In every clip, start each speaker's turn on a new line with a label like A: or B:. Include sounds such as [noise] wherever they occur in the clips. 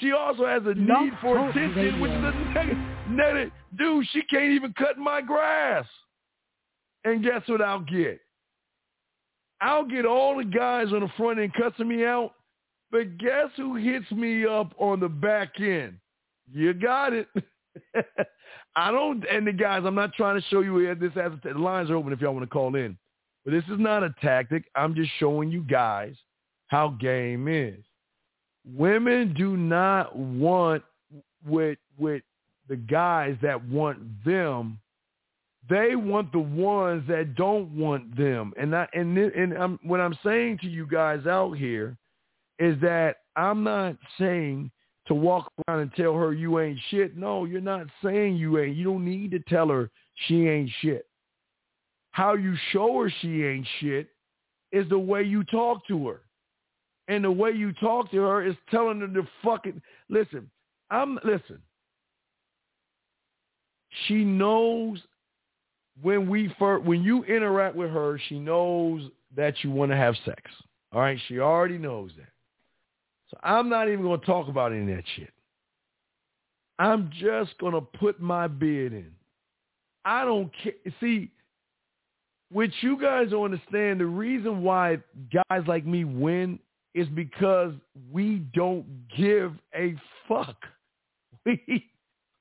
A: She also has a need for attention, which is a negative. negative. Dude, she can't even cut my grass. And guess what I'll get? I'll get all the guys on the front end cussing me out, but guess who hits me up on the back end? You got it. [laughs] I don't, and the guys, I'm not trying to show you where this has, the lines are open if y'all want to call in. But this is not a tactic. I'm just showing you guys how game is. Women do not want with with the guys that want them. They want the ones that don't want them. And I and and I'm, what I'm saying to you guys out here is that I'm not saying to walk around and tell her you ain't shit. No, you're not saying you ain't. You don't need to tell her she ain't shit. How you show her she ain't shit is the way you talk to her. And the way you talk to her is telling her to fucking listen. I'm listen. She knows when we first when you interact with her, she knows that you want to have sex. All right, she already knows that. So I'm not even going to talk about any of that shit. I'm just going to put my bid in. I don't care. See, which you guys don't understand, the reason why guys like me win is because we don't give a fuck. [laughs] We,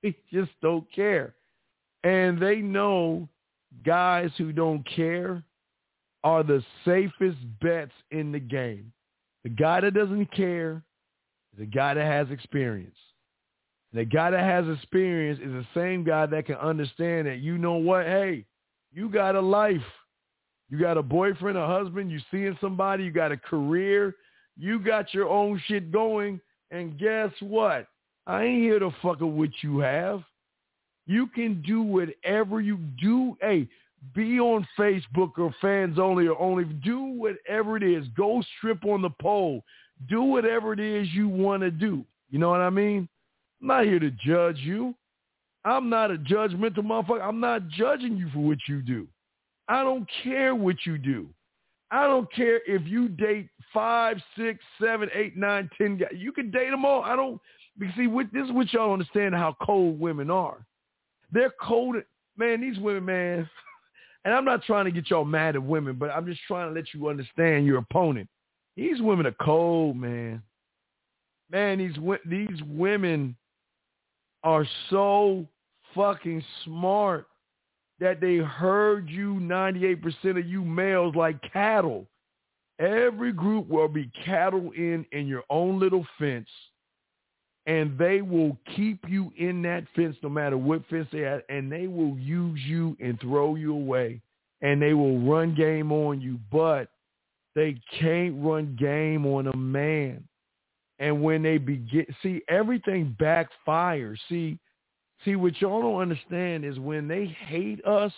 A: we just don't care. And they know guys who don't care are the safest bets in the game. The guy that doesn't care is a guy that has experience. The guy that has experience is the same guy that can understand that you know what, hey, you got a life. You got a boyfriend, a husband, you seeing somebody, you got a career, you got your own shit going, and guess what? I ain't here to fuck with what you have. You can do whatever you do. Hey, be on Facebook or fans only or only. Do whatever it is. Go strip on the pole. Do whatever it is you want to do. You know what I mean? I'm not here to judge you. I'm not a judgmental motherfucker. I'm not judging you for what you do. I don't care what you do. I don't care if you date five, six, seven, eight, nine, ten guys. You can date them all. I don't. Because see, with, this is what y'all understand how cold women are. They're cold. Man, these women, man. [laughs] And I'm not trying to get y'all mad at women, but I'm just trying to let you understand your opponent. These women are cold, man. Man, these these women are so fucking smart that they herd you 98% of you males like cattle. Every group will be cattle in in your own little fence and they will keep you in that fence no matter what fence they have, and they will use you and throw you away, and they will run game on you, but they can't run game on a man. And when they begin, see, everything backfires. See, see, what y'all don't understand is when they hate us,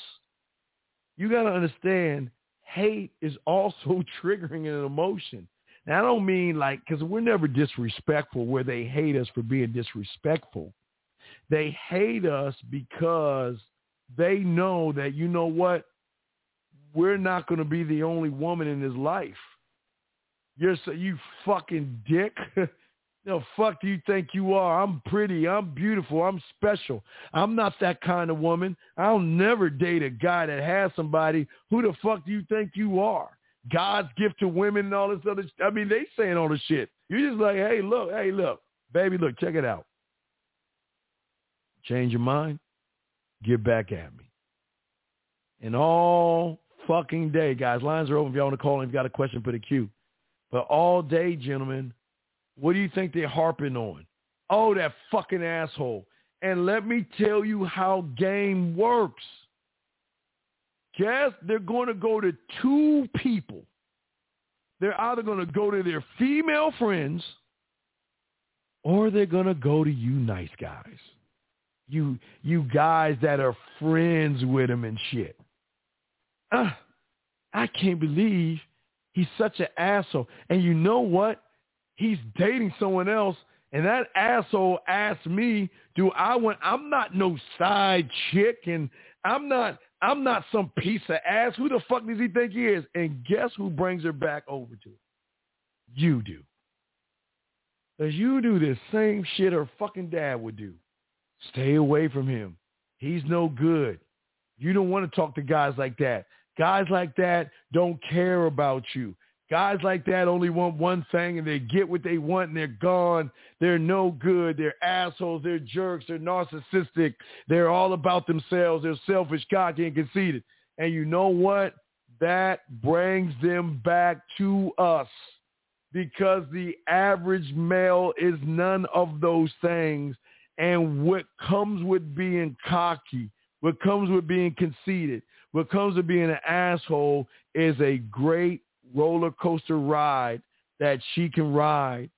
A: you got to understand, hate is also [laughs] triggering an emotion. Now, I don't mean like, because we're never disrespectful where they hate us for being disrespectful. They hate us because they know that, you know what, we're not going to be the only woman in his life. You're so, you fucking dick. [laughs] the fuck do you think you are? I'm pretty. I'm beautiful. I'm special. I'm not that kind of woman. I'll never date a guy that has somebody. Who the fuck do you think you are? God's gift to women and all this other. I mean, they saying all this shit. You're just like, hey, look, hey, look, baby, look, check it out. Change your mind. Get back at me. And all fucking day, guys. Lines are open if y'all want to call. If you got a question, put a queue. But all day, gentlemen, what do you think they're harping on? Oh, that fucking asshole. And let me tell you how game works. Guess they're going to go to two people. They're either going to go to their female friends or they're going to go to you nice guys. You you guys that are friends with him and shit. Uh, I can't believe he's such an asshole. And you know what? He's dating someone else and that asshole asked me, do I want I'm not no side chick and I'm not I'm not some piece of ass. Who the fuck does he think he is? And guess who brings her back over to? You do. Because you do the same shit her fucking dad would do. Stay away from him. He's no good. You don't want to talk to guys like that. Guys like that don't care about you. Guys like that only want one thing and they get what they want and they're gone. They're no good. They're assholes. They're jerks. They're narcissistic. They're all about themselves. They're selfish, cocky, and conceited. And you know what? That brings them back to us because the average male is none of those things. And what comes with being cocky, what comes with being conceited, what comes with being an asshole is a great roller coaster ride that she can ride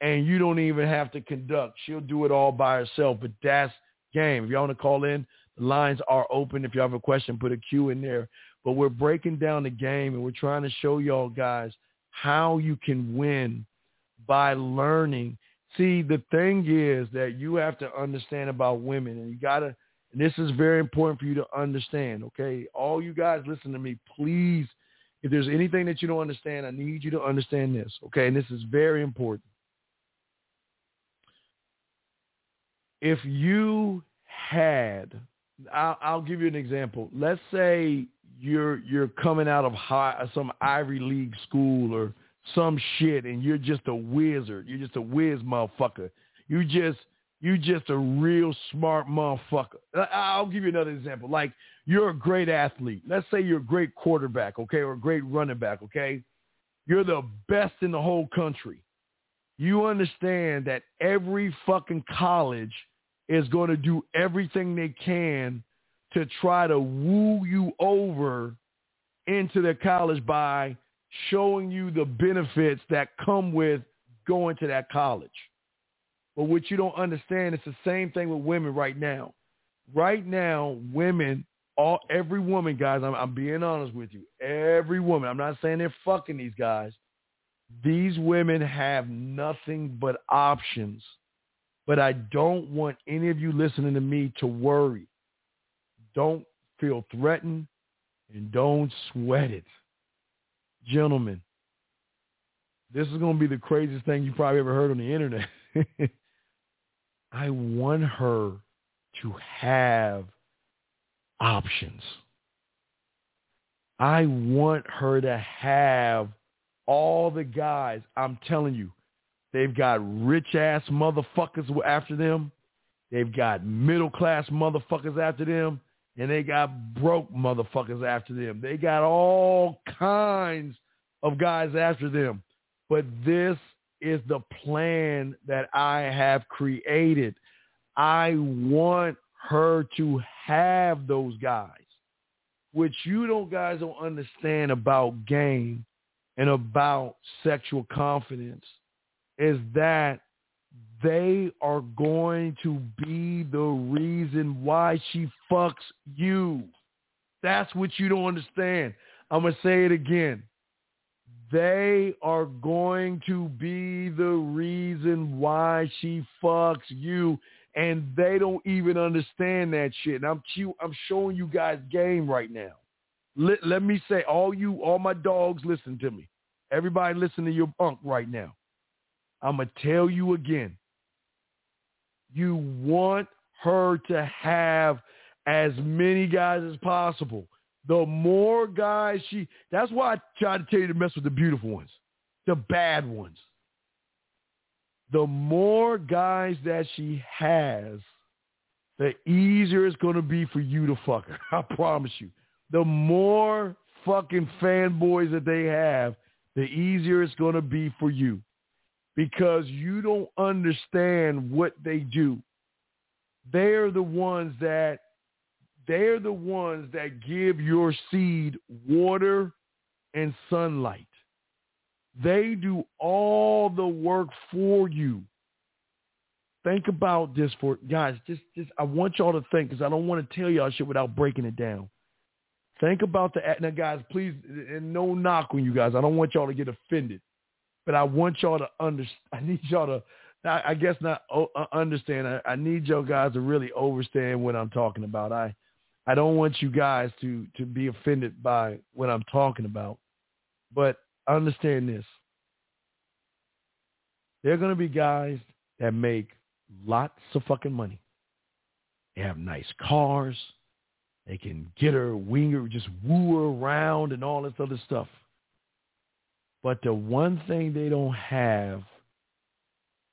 A: and you don't even have to conduct. She'll do it all by herself, but that's game. If y'all want to call in, the lines are open. If you have a question, put a Q in there. But we're breaking down the game and we're trying to show y'all guys how you can win by learning. See, the thing is that you have to understand about women and you got to, and this is very important for you to understand, okay? All you guys listen to me, please if there's anything that you don't understand, I need you to understand this, okay? And this is very important. If you had, I'll, I'll give you an example. Let's say you're you're coming out of high, some Ivy League school or some shit, and you're just a wizard. You're just a whiz motherfucker. You just you just a real smart motherfucker. I'll give you another example. Like you're a great athlete. Let's say you're a great quarterback, okay, or a great running back, okay? You're the best in the whole country. You understand that every fucking college is going to do everything they can to try to woo you over into the college by showing you the benefits that come with going to that college. But what you don't understand, it's the same thing with women right now. Right now, women, all every woman, guys, I'm, I'm being honest with you. Every woman, I'm not saying they're fucking these guys. These women have nothing but options. But I don't want any of you listening to me to worry. Don't feel threatened and don't sweat it. Gentlemen, this is going to be the craziest thing you probably ever heard on the internet. [laughs] I want her to have options. I want her to have all the guys. I'm telling you, they've got rich ass motherfuckers after them. They've got middle class motherfuckers after them. And they got broke motherfuckers after them. They got all kinds of guys after them. But this is the plan that I have created. I want her to have those guys, which you don't guys don't understand about game and about sexual confidence is that they are going to be the reason why she fucks you. That's what you don't understand. I'm going to say it again. They are going to be the reason why she fucks you. And they don't even understand that shit. And I'm, I'm showing you guys game right now. Let, let me say, all you, all my dogs, listen to me. Everybody listen to your unk right now. I'm going to tell you again. You want her to have as many guys as possible the more guys she, that's why I try to tell you to mess with the beautiful ones, the bad ones. The more guys that she has, the easier it's going to be for you to fuck her. [laughs] I promise you. The more fucking fanboys that they have, the easier it's going to be for you because you don't understand what they do. They're the ones that they're the ones that give your seed water and sunlight. They do all the work for you. Think about this for guys. Just, just I want y'all to think because I don't want to tell y'all shit without breaking it down. Think about the now, guys. Please, and no knock on you guys. I don't want y'all to get offended, but I want y'all to understand. [laughs] I need y'all to. I, guess not uh, understand. I, I need y'all guys to really understand what I'm talking about. I I don't want you guys to to be offended by what I'm talking about, but understand this. There are going to be guys that make lots of fucking money. They have nice cars. They can get her, wing her, just woo her around and all this other stuff. But the one thing they don't have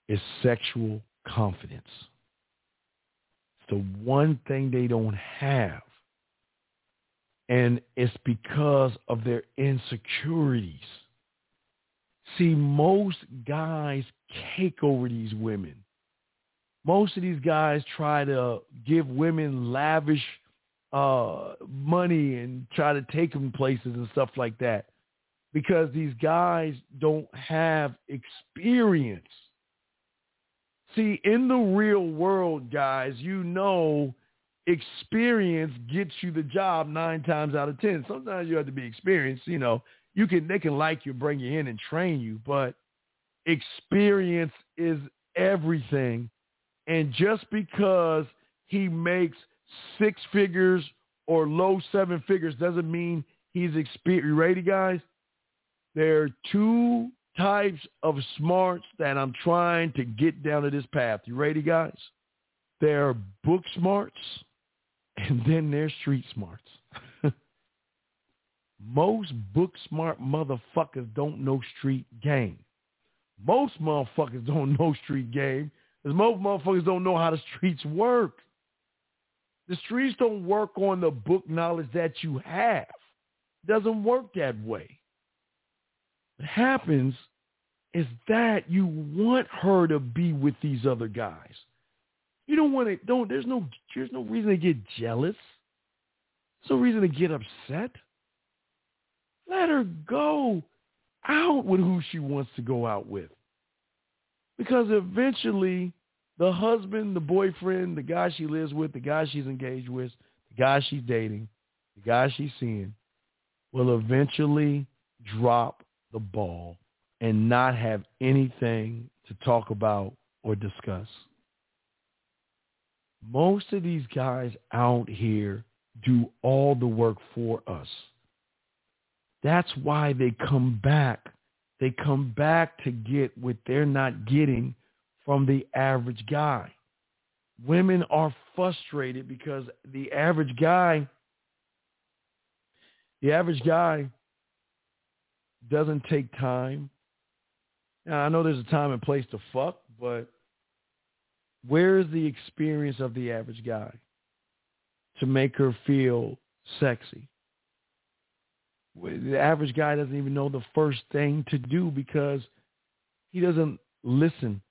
A: is sexual confidence. It's the one thing they don't have. And it's because of their insecurities. See, most guys cake over these women. Most of these guys try to give women lavish uh, money and try to take them places and stuff like that because these guys don't have experience. See, in the real world, guys, you know experience gets you the job nine times out of ten. Sometimes you have to be experienced, you know. You can they can like you, bring you in and train you, but experience is everything. And just because he makes six figures or low seven figures doesn't mean he's experienced. You ready, guys? There are two types of smarts that I'm trying to get down to this path. You ready, guys? There are book smarts and then there's street smarts. Most book smart motherfuckers don't know street game. Most motherfuckers don't know street game because most motherfuckers don't know how the streets work. The streets don't work on the book knowledge that you have. It doesn't work that way. What happens is that you want her to be with these other guys. You don't want to don't there's no there's no reason to get jealous. There's no reason to get upset. Let her go out with who she wants to go out with. Because eventually the husband, the boyfriend, the guy she lives with, the guy she's engaged with, the guy she's dating, the guy she's seeing will eventually drop the ball and not have anything to talk about or discuss. Most of these guys out here do all the work for us. That's why they come back. They come back to get what they're not getting from the average guy. Women are frustrated because the average guy, the average guy doesn't take time. Now, I know there's a time and place to fuck, but where is the experience of the average guy to make her feel sexy? The average guy doesn't even know the first thing to do because he doesn't listen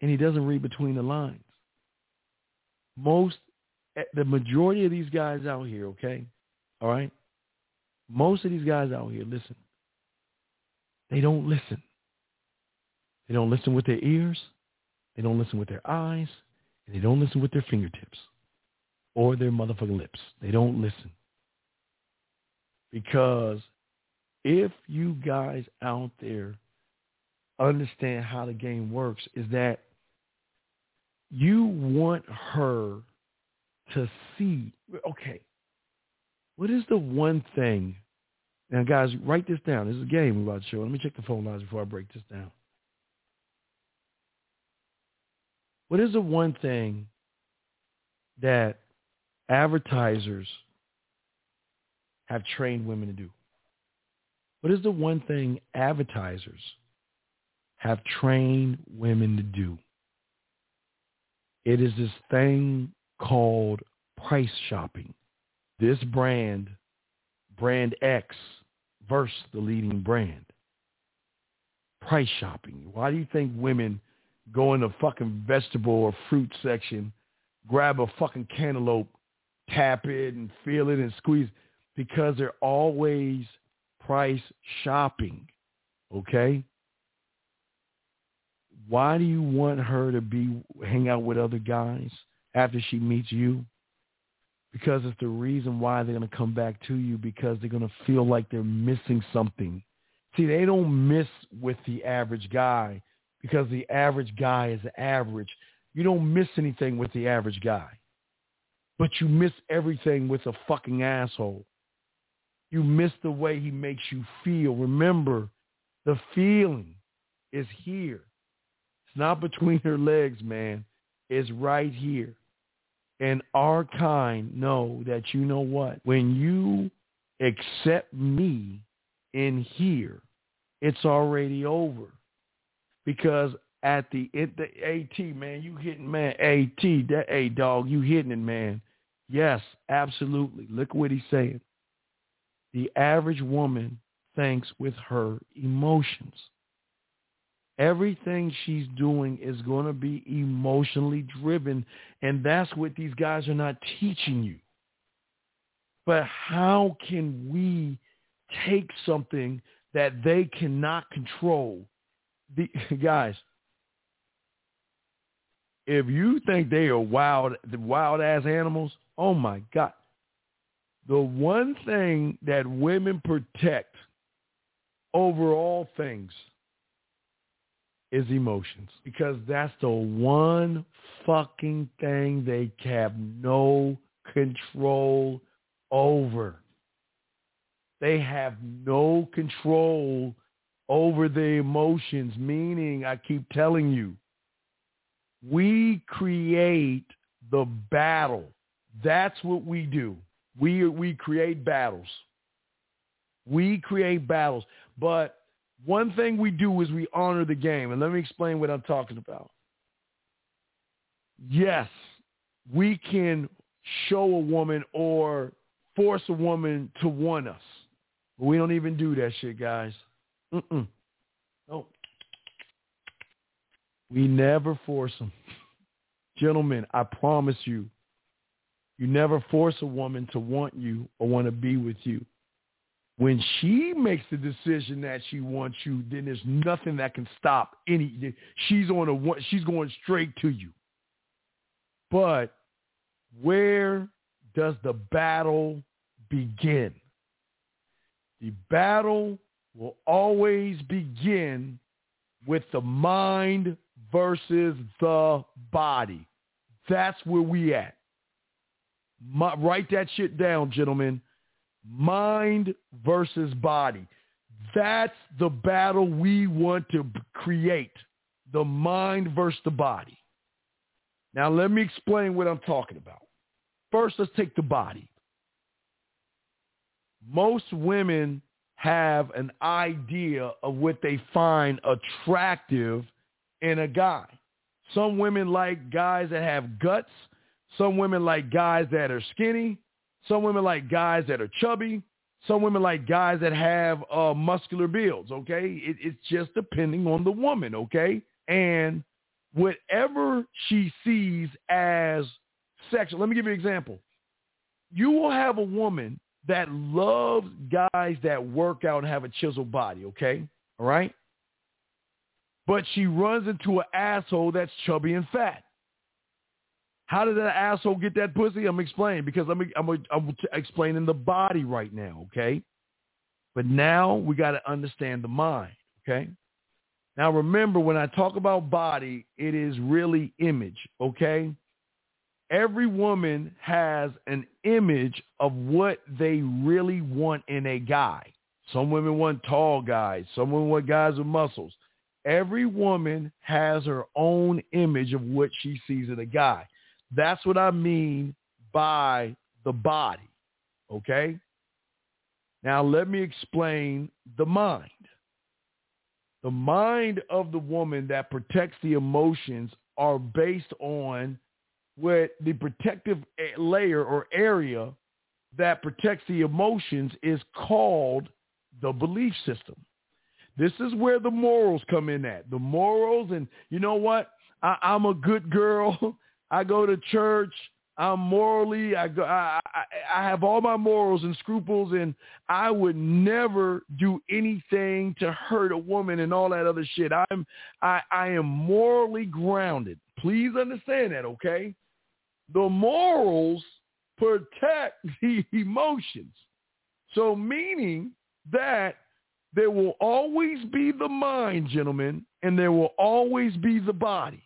A: and he doesn't read between the lines. Most, the majority of these guys out here, okay, all right, most of these guys out here, listen, they don't listen. They don't listen with their ears. They don't listen with their eyes. And they don't listen with their fingertips or their motherfucking lips. They don't listen. Because if you guys out there understand how the game works is that you want her to see, okay, what is the one thing now, guys, write this down. This is a game we're about to show. Let me check the phone lines before I break this down. What is the one thing that advertisers have trained women to do? What is the one thing advertisers have trained women to do? It is this thing called price shopping. This brand, brand X, versus the leading brand. Price shopping. Why do you think women go in the fucking vegetable or fruit section, grab a fucking cantaloupe, tap it and feel it and squeeze? Because they're always price shopping. Okay? Why do you want her to be hang out with other guys after she meets you? because it's the reason why they're going to come back to you because they're going to feel like they're missing something. See, they don't miss with the average guy because the average guy is average. You don't miss anything with the average guy, but you miss everything with a fucking asshole. You miss the way he makes you feel. Remember, the feeling is here. It's not between her legs, man. It's right here. And our kind know that you know what? When you accept me in here, it's already over. Because at the at the AT, man, you hitting man, AT, that A dog, you hitting it, man. Yes, absolutely. Look what he's saying. The average woman thinks with her emotions. Everything she's doing is going to be emotionally driven, and that's what these guys are not teaching you. But how can we take something that they cannot control? The, [laughs] guys, if you think they are wild, wild ass animals, oh my God. The one thing that women protect over all things is emotions because that's the one fucking thing they have no control over. They have no control over the emotions, meaning I keep telling you, we create the battle. That's what we do. We we create battles. We create battles. But one thing we do is we honor the game. And let me explain what I'm talking about. Yes, we can show a woman or force a woman to want us. But we don't even do that shit, guys. Mm-mm. No. We never force them. [laughs] Gentlemen, I promise you, you never force a woman to want you or want to be with you. When she makes the decision that she wants you, then there's nothing that can stop any. She's on a she's going straight to you. But where does the battle begin? The battle will always begin with the mind versus the body. That's where we at. My, write that shit down, gentlemen. Mind versus body. That's the battle we want to create. The mind versus the body. Now let me explain what I'm talking about. First, let's take the body. Most women have an idea of what they find attractive in a guy. Some women like guys that have guts. Some women like guys that are skinny. Some women like guys that are chubby. Some women like guys that have uh, muscular builds, okay? It, it's just depending on the woman, okay? And whatever she sees as sexual, let me give you an example. You will have a woman that loves guys that work out and have a chiseled body, okay? All right? but she runs into an asshole that's chubby and fat. How did that asshole get that pussy? I'm explaining because I'm I'm, I'm explaining the body right now, okay? But now we got to understand the mind, okay? Now remember, when I talk about body, it is really image, okay? Every woman has an image of what they really want in a guy. Some women want tall guys. Some women want guys with muscles. Every woman has her own image of what she sees in a guy. That's what I mean by the body. Okay? Now let me explain the mind. The mind of the woman that protects the emotions are based on what the protective layer or area that protects the emotions is called the belief system. This is where the morals come in at. The morals and you know what? I, I'm a good girl. [laughs] I go to church. I'm morally, I, go, I, I, I have all my morals and scruples, and I would never do anything to hurt a woman and all that other shit. I'm, I, I am morally grounded. Please understand that, okay? The morals protect [laughs] the emotions. So meaning that there will always be the mind, gentlemen, and there will always be the body.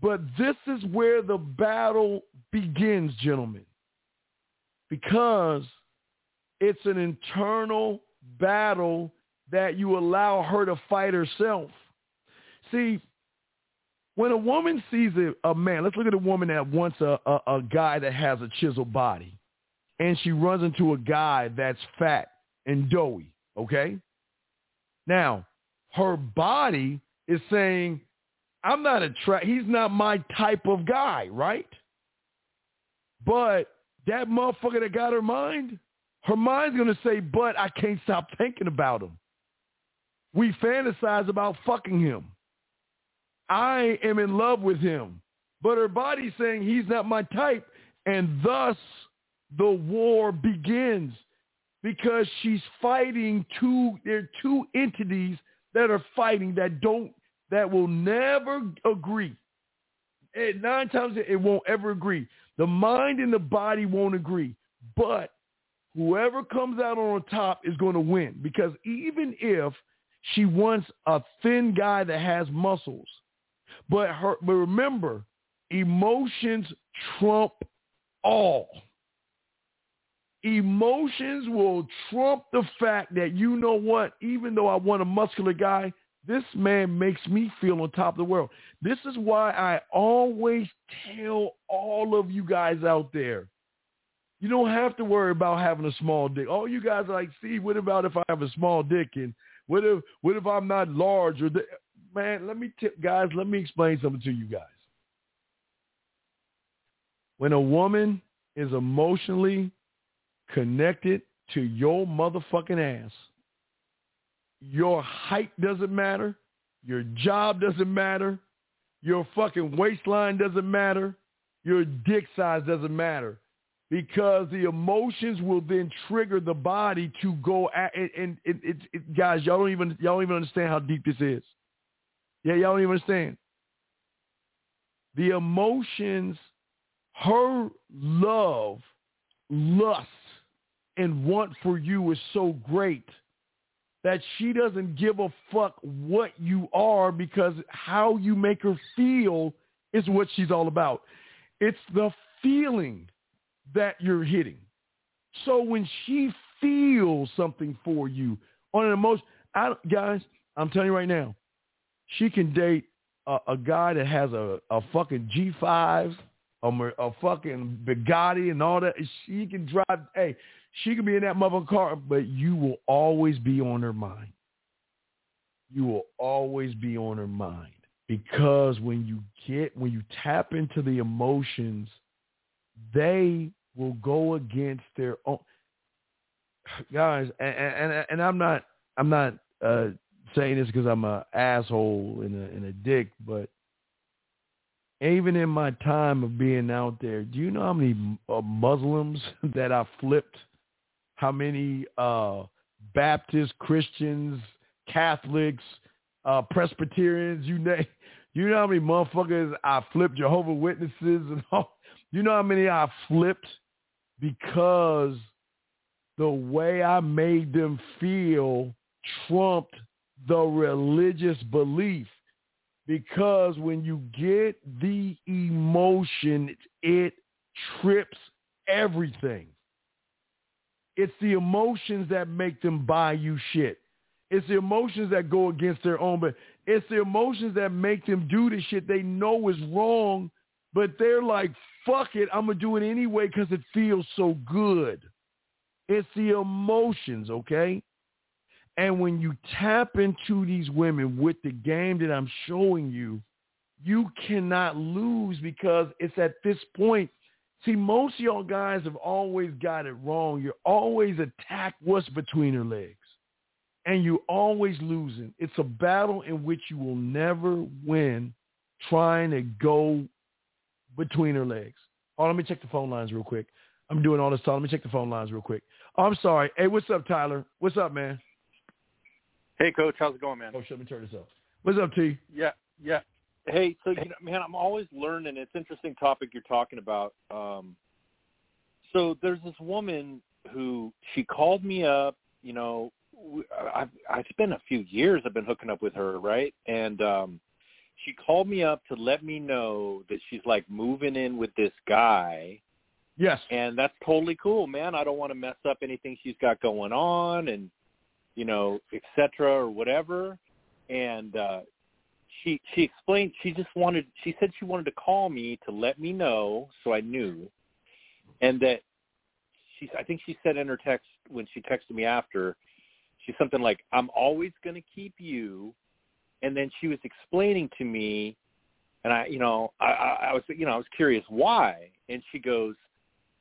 A: But this is where the battle begins, gentlemen, because it's an internal battle that you allow her to fight herself. See, when a woman sees a, a man, let's look at a woman that wants a, a, a guy that has a chiseled body, and she runs into a guy that's fat and doughy. Okay. Now, her body is saying, "I'm not attracted. He's not my type of guy, right?" But that motherfucker that got her mind, her mind's gonna say, "But I can't stop thinking about him." We fantasize about fucking him. I am in love with him. But her body's saying he's not my type. And thus the war begins because she's fighting two, there are two entities that are fighting that don't, that will never agree. And nine times it won't ever agree. The mind and the body won't agree. But whoever comes out on top is going to win because even if she wants a thin guy that has muscles, but her, but remember, emotions trump all. Emotions will trump the fact that you know what, even though I want a muscular guy, this man makes me feel on top of the world. This is why I always tell all of you guys out there, you don't have to worry about having a small dick. All you guys are like, see, what about if I have a small dick and what if what if I'm not large or man, let me tip guys, let me explain something to you guys. When a woman is emotionally connected to your motherfucking ass, your height doesn't matter, your job doesn't matter, your fucking waistline doesn't matter, your dick size doesn't matter because the emotions will then trigger the body to go at and, and it, it, it, guys y'all don't even y'all don't even understand how deep this is yeah, y'all don't even understand. The emotions, her love, lust, and want for you is so great that she doesn't give a fuck what you are because how you make her feel is what she's all about. It's the feeling that you're hitting. So when she feels something for you on an emotion, I, guys, I'm telling you right now, she can date a, a guy that has a, a fucking G5, a, a fucking Bugatti and all that. She can drive. Hey, she can be in that mother car, but you will always be on her mind. You will always be on her mind because when you get when you tap into the emotions, they will go against their own [sighs] guys. And and, and I'm not I'm not uh, saying this because I'm an asshole and a, and a dick, but even in my time of being out there, do you know how many uh, Muslims [laughs] that I flipped? How many uh, Baptists, Christians, Catholics, uh, Presbyterians, you know, [laughs] you know how many motherfuckers I flipped Jehovah Witnesses and [laughs] all. You know how many I flipped because the way I made them feel trumped the religious belief because when you get the emotion, it trips everything. It's the emotions that make them buy you shit. It's the emotions that go against their own, but it's the emotions that make them do the shit they know is wrong, but they're like, fuck it, I'm going to do it anyway because it feels so good. It's the emotions, okay? And when you tap into these women with the game that I'm showing you, you cannot lose because it's at this point. See, most of y'all guys have always got it wrong. You're always attack what's between her legs. And you're always losing. It's a battle in which you will never win trying to go between her legs. Oh, let me check the phone lines real quick. I'm doing all this talk. Let me check the phone lines real quick. Oh, I'm sorry. Hey, what's up, Tyler? What's up, man?
B: Hey, Coach, how's it going, man?
A: Oh, let me turn this up. What's up, T?
B: Yeah, yeah. Hey, so you know, man, I'm always learning. It's an interesting topic you're talking about. Um, so there's this woman who she called me up. You know, I've I've spent a few years. I've been hooking up with her, right? And um, she called me up to let me know that she's like moving in with this guy.
A: Yes.
B: And that's totally cool, man. I don't want to mess up anything she's got going on, and you know, et cetera, or whatever. And uh, she she explained she just wanted she said she wanted to call me to let me know so I knew, and that she I think she said in her text when she texted me after, she's something like I'm always going to keep you, and then she was explaining to me, and I you know I I I was you know I was curious why, and she goes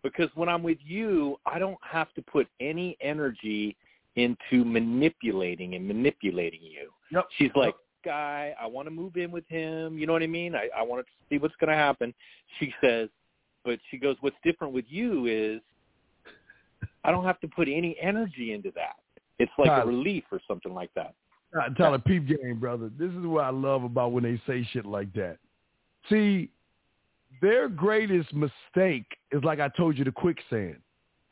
B: because when I'm with you I don't have to put any energy into manipulating and manipulating you.
A: Yep.
B: She's like, guy. I want to move in with him. You know what I mean? I, I want to see what's going to happen. She says, but she goes, what's different with you is I don't have to put any energy into that. It's like
A: Tyler.
B: a relief or something like that.
A: Uh, Tyler, peep game, brother. This is what I love about when they say shit like that. See, their greatest mistake is like I told you, the quicksand.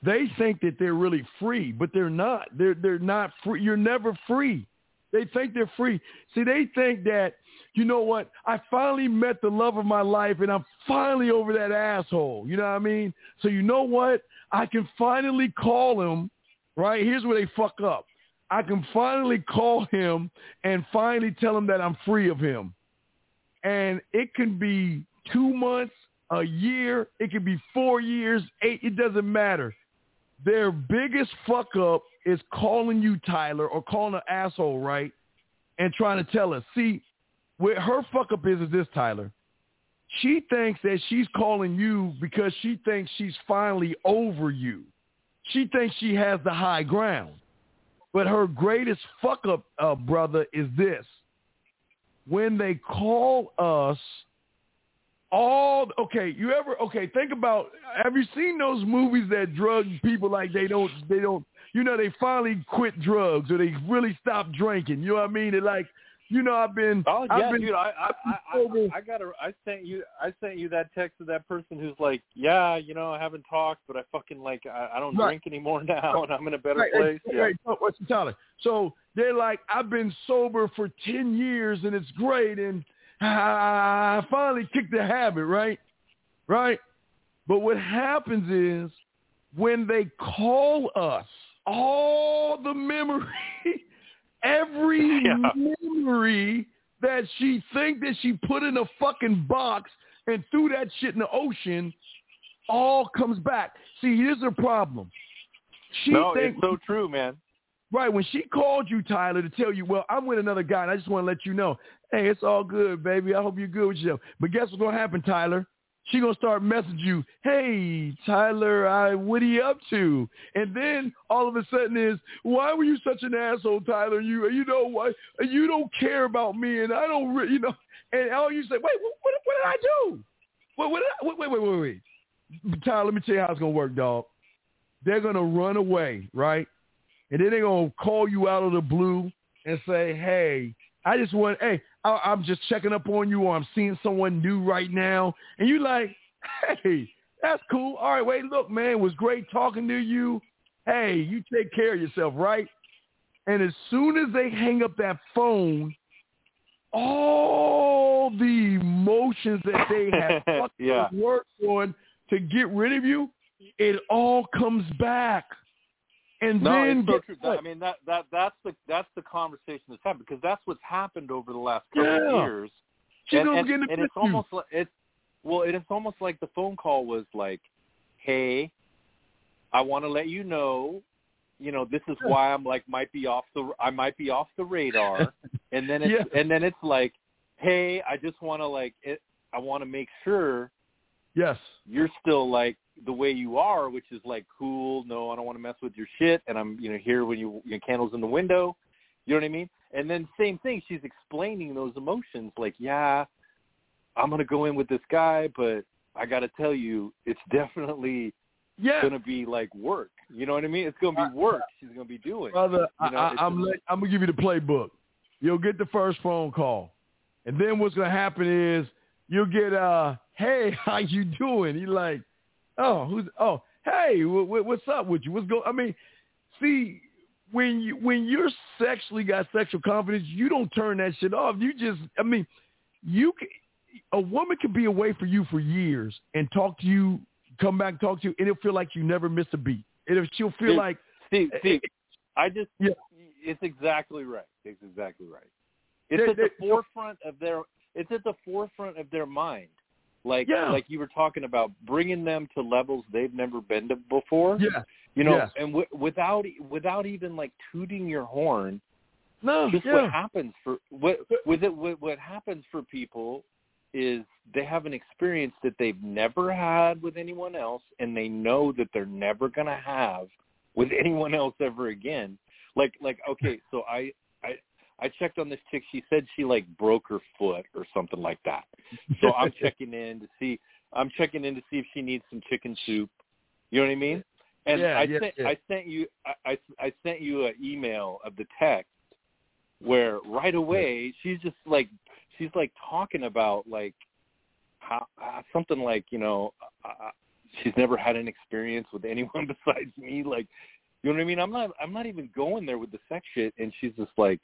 A: They think that they're really free, but they're not. They're they're not free. You're never free. They think they're free. See, they think that, you know what, I finally met the love of my life and I'm finally over that asshole. You know what I mean? So you know what? I can finally call him, right? Here's where they fuck up. I can finally call him and finally tell him that I'm free of him. And it can be two months, a year, it can be four years, eight, it doesn't matter. Their biggest fuck up is calling you Tyler or calling an asshole, right? And trying to tell us. See, where her fuck up is is this, Tyler. She thinks that she's calling you because she thinks she's finally over you. She thinks she has the high ground. But her greatest fuck up, uh, brother, is this. When they call us all okay you ever okay think about have you seen those movies that drug people like they don't they don't you know they finally quit drugs or they really stop drinking you know what i mean they like you know i've been
B: Oh
A: I've
B: yeah,
A: been,
B: dude. I I I, I I got a I sent you I sent you that text to that person who's like, yeah, you know, I haven't talked, but I fucking like I, I don't
A: Right.
B: drink anymore [laughs] now, and I'm in a better
A: right,
B: place.
A: right,
B: yeah.
A: right. So, what's the Tyler? So they're like, I've been sober for ten years and it's great, and I finally kicked the habit, right? Right. But what happens is when they call us, all the memory, [laughs] every [laughs]
B: Yeah.
A: memory that she think that she put in a fucking box and threw that shit in the ocean, all comes back. See, here's the problem. She
B: no,
A: think,
B: it's so true, man.
A: Right, when she called you, Tyler, to tell you, well, I'm with another guy, and I just want to let you know, hey, it's all good, baby. I hope you're good with yourself. But guess what's to happen, Tyler? She to start messaging you, hey, Tyler, I, what are you up to? And then all of a sudden is, why were you such an asshole, Tyler? You, you know, why you don't care about me, and I don't, re-, you know, and all you say, wait, what, what, what did I do? What, what did I, wait, wait, wait, wait, wait. Tyler, let me tell you how it's to work, dog. They're to run away, right? and then they're gonna call you out of the blue and say, "Hey, I just want, hey, I, I'm just checking up on you, or I'm seeing someone new right now," and you're like, "Hey, that's cool. All right, wait, look, man, it was great talking to you. Hey, you take care of yourself, right?" And as soon as they hang up that phone, all the emotions that they have [laughs] fucking
B: Yeah.
A: worked on to get rid of you, it all comes back. And
B: No,
A: then
B: it's so true.
A: what?
B: I mean that that that's the that's the conversation that's happened because that's what's happened over the last couple
A: Yeah.
B: of years.
A: She's
B: and, and, and it's almost like it's well, it's almost like the phone call was like, "Hey, I want to let you know, you know, this is why I'm like might be off the I might be off the radar." [laughs] and then it's
A: Yeah.
B: and then it's like, "Hey, I just want to like it, I want to make sure
A: Yes.
B: you're still like the way you are, which is like cool. No, I don't want to mess with your shit, and I'm you know here when you your candles in the window. You know what I mean? And then same thing, she's explaining those emotions. Like, yeah, I'm gonna go in with this guy, but I got to tell you, it's definitely
A: Yeah.
B: gonna be like work. You know what I mean? It's gonna be work. She's gonna be doing.
A: Brother,
B: You know,
A: I,
B: just-
A: let, I'm gonna give you the playbook. You'll get the first phone call, and then what's gonna happen is you'll get uh, hey, [laughs] how you doing? You're like, oh, who's oh, hey, wh- wh- what's up with you? What's going? I mean, see, when you when you're sexually got sexual confidence, you don't turn that shit off. You just, I mean, you can, a woman can be away for you for years and talk to you, come back and talk to you, and it'll feel like you never missed a beat. It'll, she'll feel
B: Dude,
A: like
B: Steve, eh, Steve, eh, I just
A: Yeah.
B: it's exactly right. It's exactly right. It's
A: They-
B: at the forefront of their. It's at the forefront of their mind. Like
A: Yeah.
B: like you were talking about, bringing them to levels they've never been to before.
A: Yeah.
B: You know,
A: Yes.
B: and w- without without even like tooting your horn,
A: No.
B: just
A: yeah.
B: what happens for what with it what, what happens for people is they have an experience that they've never had with anyone else and they know that they're never going to have with [laughs] anyone else ever again like like okay so i i checked on this chick. She said she like broke her foot or something like that. So i'm [laughs] checking in to see i'm checking in to see if she needs some chicken soup. You know what i mean? And
A: Yeah,
B: i
A: yeah,
B: sent
A: yeah.
B: i sent you I, I i sent you an email of the text where right away she's just like she's like talking about like how uh, something like you know uh, she's never had an experience with anyone [laughs] besides me. Like you know what i mean? I'm not i'm not even going there with the sex shit. And she's just like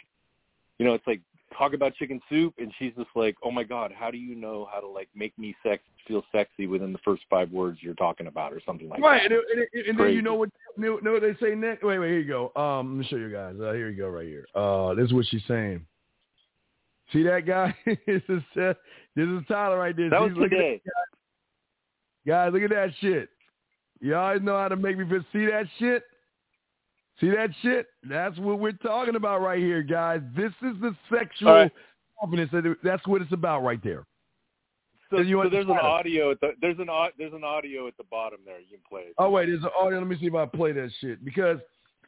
B: you know it's like talk about chicken soup and she's just like oh my god how do you know how to like make me sex feel sexy within the first five words you're talking about or something like
A: right,
B: that
A: and, and, and then you know what you know what they say next. Wait, wait, here you go. Um, let me show you guys. Uh, here you go, right here. Uh, this is what she's saying. See that guy? [laughs] this is uh, this is Tyler right there.
B: that was
A: See, look at
B: today
A: Guys, look at that shit. You always know how to make me feel. See that shit? See that shit? That's what we're talking about right here, guys. This is the sexual
B: right.
A: confidence. That's what it's about right there.
B: so,
A: you want
B: so there's an audio at the there's an there's an audio at the bottom there you can play it
A: Oh wait, there's an audio. Let me see if I play that shit. Because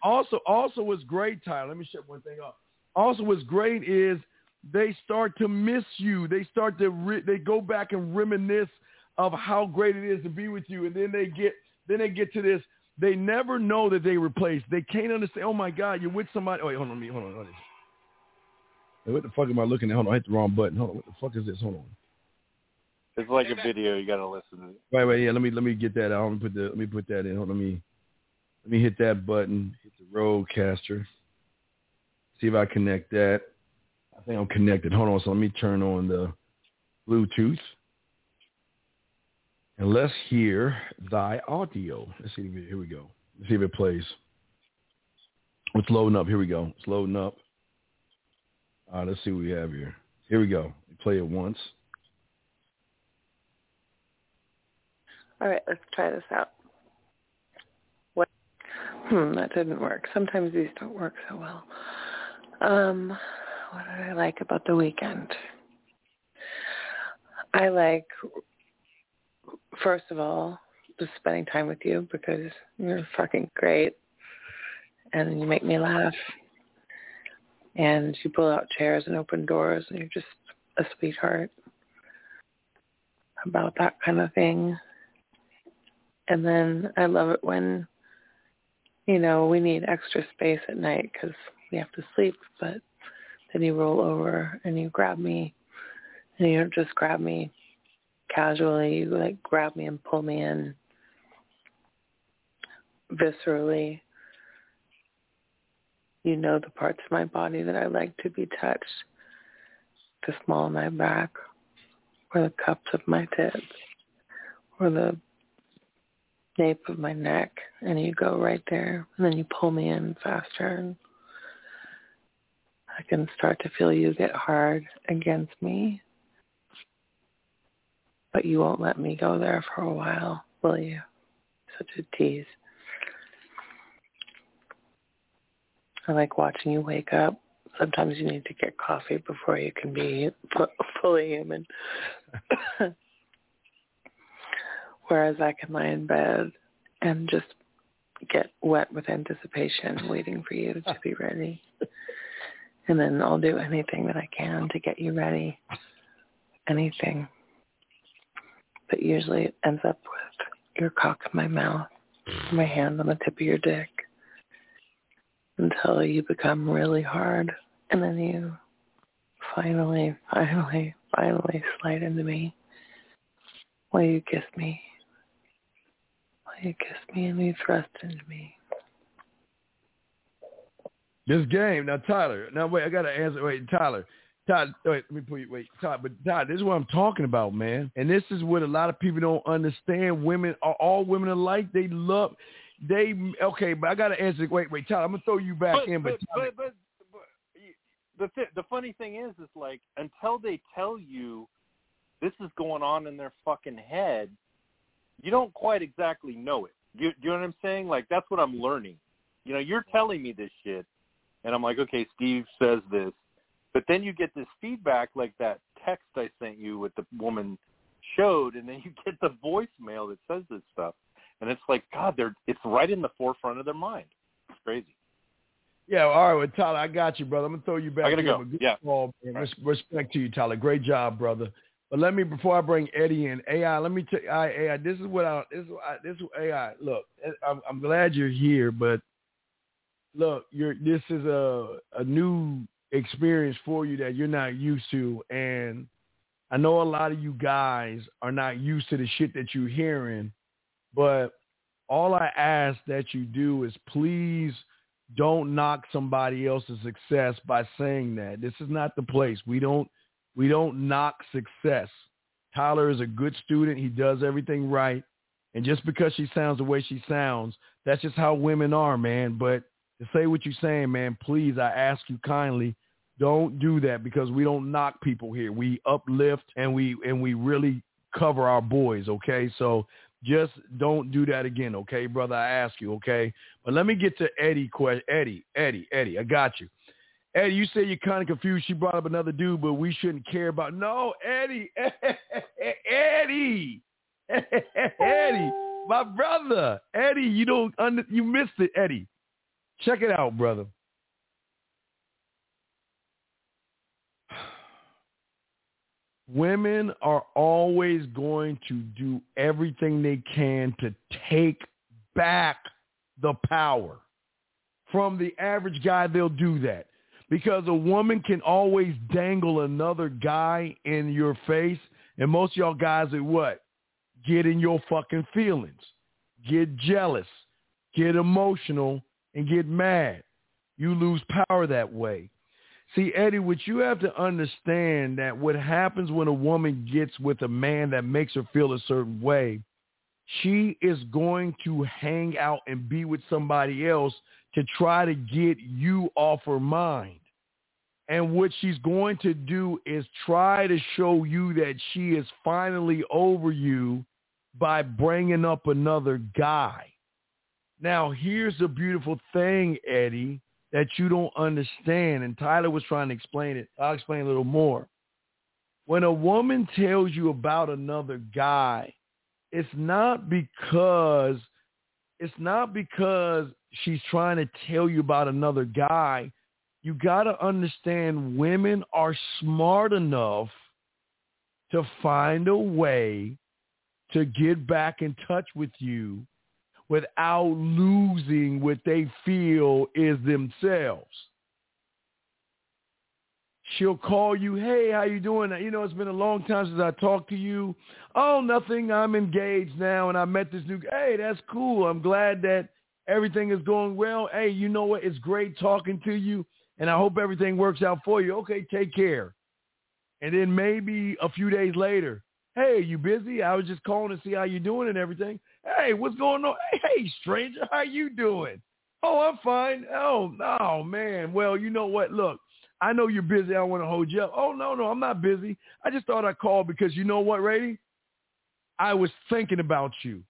A: also, also what's great, Tyler. Let me shut one thing up. Also, what's great is they start to miss you. They start to re- they go back and reminisce of how great it is to be with you, and then they get then they get to this. They never know that they replaced. They can't understand. Oh my God, you're with somebody. Oh, wait, hold on, me. Hold on, hold on. Hey, what the fuck am I looking at? Hold on, I hit the wrong button. Hold on, what the fuck is this? Hold on.
B: it's like a video you got to listen to it.
A: Wait, wait, yeah. Let me let me get that out. Let me put the let me put that in. Hold on, let me let me hit that button. Hit the RODECaster. See if I connect that. I think I'm connected. Hold on. So let me turn on the Bluetooth. And let's hear thy audio. Let's see. Here we go. Let's see if it plays. It's loading up. Here we go. It's loading up. All right, let's see what we have here. Here we go. Play it once.
C: All right, let's try this out. What? Hmm, that didn't work. Sometimes these don't work so well. Um, what did I like about the weekend? I like, first of all, just spending time with you because you're fucking great, and you make me laugh, and you pull out chairs and open doors, and you're just a sweetheart about that kind of thing. And then I love it when, you know, we need extra space at night because we have to sleep. But then you roll over and you grab me, and you don't just grab me casually. You like grab me and pull me in viscerally. You know the parts of my body that I like to be touched, the small of my back, or the cups of my tits, or the nape of my neck and you go right there and then you pull me in faster and I can start to feel you get hard against me. But you won't let me go there for a while, will you? Such a tease. I like watching you wake up. Sometimes you need to get coffee before you can be fu- fully human. [laughs] Whereas I can lie in bed and just get wet with anticipation, waiting for you to be ready. And then I'll do anything that I can to get you ready. Anything. But usually it ends up with your cock in my mouth, mm. my hand on the tip of your dick, until you become really hard. And then you finally, finally, finally slide into me. While you kiss me. While you kiss me and you thrust into me.
A: This game now, Tyler. Now wait, I gotta answer. Wait, Tyler. Todd, wait, let me put you. Wait, Todd, but Todd, this is what I'm talking about, man. And this is what a lot of people don't understand. Women are all women alike. They love. They okay, but I gotta answer. Wait, wait, Todd, I'm gonna throw you back
B: but,
A: in, but,
B: but, but, but, but the the funny thing is, is like until they tell you this is going on in their fucking head, you don't quite exactly know it. You, you know what I'm saying? Like that's what I'm learning. You know, you're telling me this shit, and I'm like, okay, Steve says this, but then you get this feedback like that text I sent you with the woman showed, and then you get the voicemail that says this stuff, and it's like, God, they're it's right in the forefront of their mind. It's crazy.
A: Yeah, all right, well, Tyler, I got you, brother. I'm gonna throw you back.
B: I gotta go. Yeah.
A: call.
B: Right.
A: Respect to you, Tyler. Great job, brother. But let me before I bring Eddie in, AI. Let me tell you, I, AI. This is what I. This is I, this is AI. Look, I'm, I'm glad you're here, but look, you're. This is a a new experience for you that you're not used to, and I know a lot of you guys are not used to the shit that you're hearing, but all I ask that you do is please don't knock somebody else's success by saying that. This is not the place. We don't we don't knock success. Tyler is a good student. He does everything right. And just because she sounds the way she sounds, that's just how women are, man. But to say what you're saying, man, please, I ask you kindly, don't do that because we don't knock people here. We uplift and we and we really cover our boys, okay? So just don't do that again, okay, brother? I ask you, okay? But let me get to Eddie. que- Eddie, Eddie, Eddie. I got you. Eddie, you say you're kind of confused. She brought up another dude, but we shouldn't care about. No, Eddie, [laughs] Eddie, [laughs] Eddie, my brother, Eddie. You don't under, you missed it, Eddie. Check it out, brother. Women are always going to do everything they can to take back the power. From the average guy, they'll do that because a woman can always dangle another guy in your face. And most of y'all guys are what? Get in your fucking feelings, get jealous, get emotional, and get mad. You lose power that way. See, Eddie, what you have to understand that what happens when a woman gets with a man that makes her feel a certain way, she is going to hang out and be with somebody else to try to get you off her mind. And what she's going to do is try to show you that she is finally over you by bringing up another guy. Now, here's the beautiful thing, Eddie, that you don't understand. And Tyler was trying to explain it. I'll explain a little more. When a woman tells you about another guy, it's not because it's not because she's trying to tell you about another guy. You got to understand women are smart enough to find a way to get back in touch with you without losing what they feel is themselves. She'll call you, hey, how you doing? You know, it's been a long time since I talked to you. Oh, nothing. I'm engaged now, and I met this new. Hey, that's cool. I'm glad that everything is going well. Hey, you know what? It's great talking to you, and I hope everything works out for you. Okay, take care. And then maybe a few days later, hey, you busy? I was just calling to see how you doing and everything. Hey, what's going on? Hey, stranger, how you doing? Oh, I'm fine. Oh, no, man. Well, you know what? Look, I know you're busy. I want to hold you up. Oh, no, no, I'm not busy. I just thought I'd call because you know what, Rady? I was thinking about you.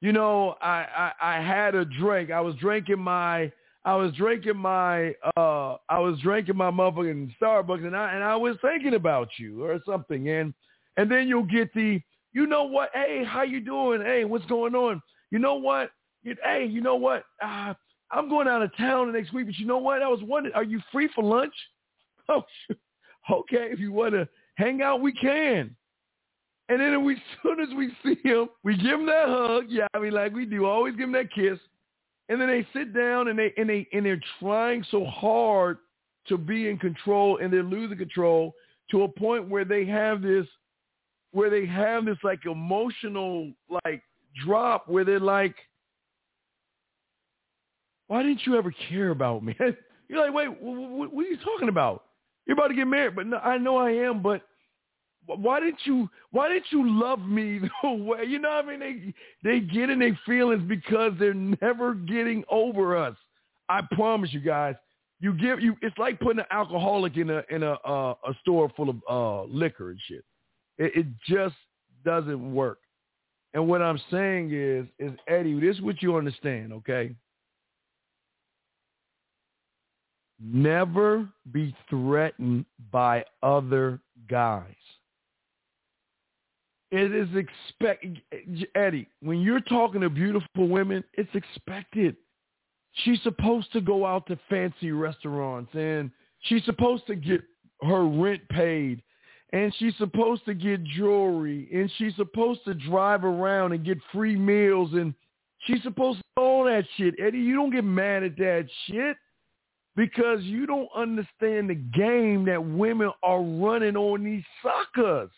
A: You know, I, I, I had a drink. I was drinking my I was drinking my uh I was drinking my motherfucking Starbucks and I and I was thinking about you or something. And and then you'll get the you know what? Hey, how you doing? Hey, what's going on? You know what? Hey, you know what? Uh, I'm going out of town the next week, but you know what? I was wondering, are you free for lunch? [laughs] Oh, okay. If you want to hang out, we can. And then we, as [laughs] soon as we see him, we give him that hug. Yeah, I mean, like we do, always give him that kiss. And then they sit down and they and they and they're trying so hard to be in control, and they're losing control to a point where they have this, where they have this like emotional like drop where they're like, why didn't you ever care about me? [laughs] You're like, wait, what, what are you talking about? You're about to get married, but no, I know I am, but why didn't you why didn't you love me [laughs] the way you know what I mean they they get in their feelings because they're never getting over us. I promise you guys, You give you. It's like putting an alcoholic in a in a uh, a store full of uh, liquor and shit. It, it just doesn't work. And what I'm saying is, is Eddie, this is what you understand, okay? Never be threatened by other guys. It is expect Eddie, when you're talking to beautiful women, it's expected. She's supposed to go out to fancy restaurants and she's supposed to get her rent paid and she's supposed to get jewelry and she's supposed to drive around and get free meals and she's supposed to all that shit. Eddie, you don't get mad at that shit because you don't understand the game that women are running on these suckers.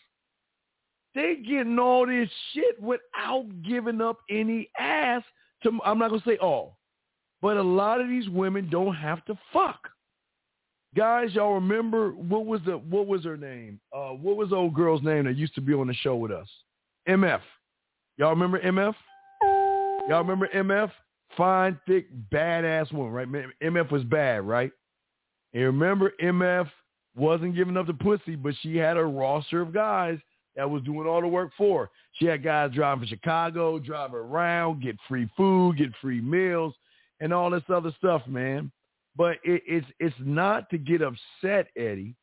A: They getting all this shit without giving up any ass to I'm not gonna say all, but a lot of these women don't have to fuck. Guys, y'all remember what was the what was her name? Uh, what was old girl's name that used to be on the show with us? MF. Y'all remember MF? Y'all remember MF? Fine, thick, badass woman, right? MF was bad, right? And remember, MF wasn't giving up the pussy, but she had a roster of guys that was doing all the work for her. She had guys driving for Chicago, drive around, get free food, get free meals, and all this other stuff, man. But it, it's it's not to get upset, Eddie.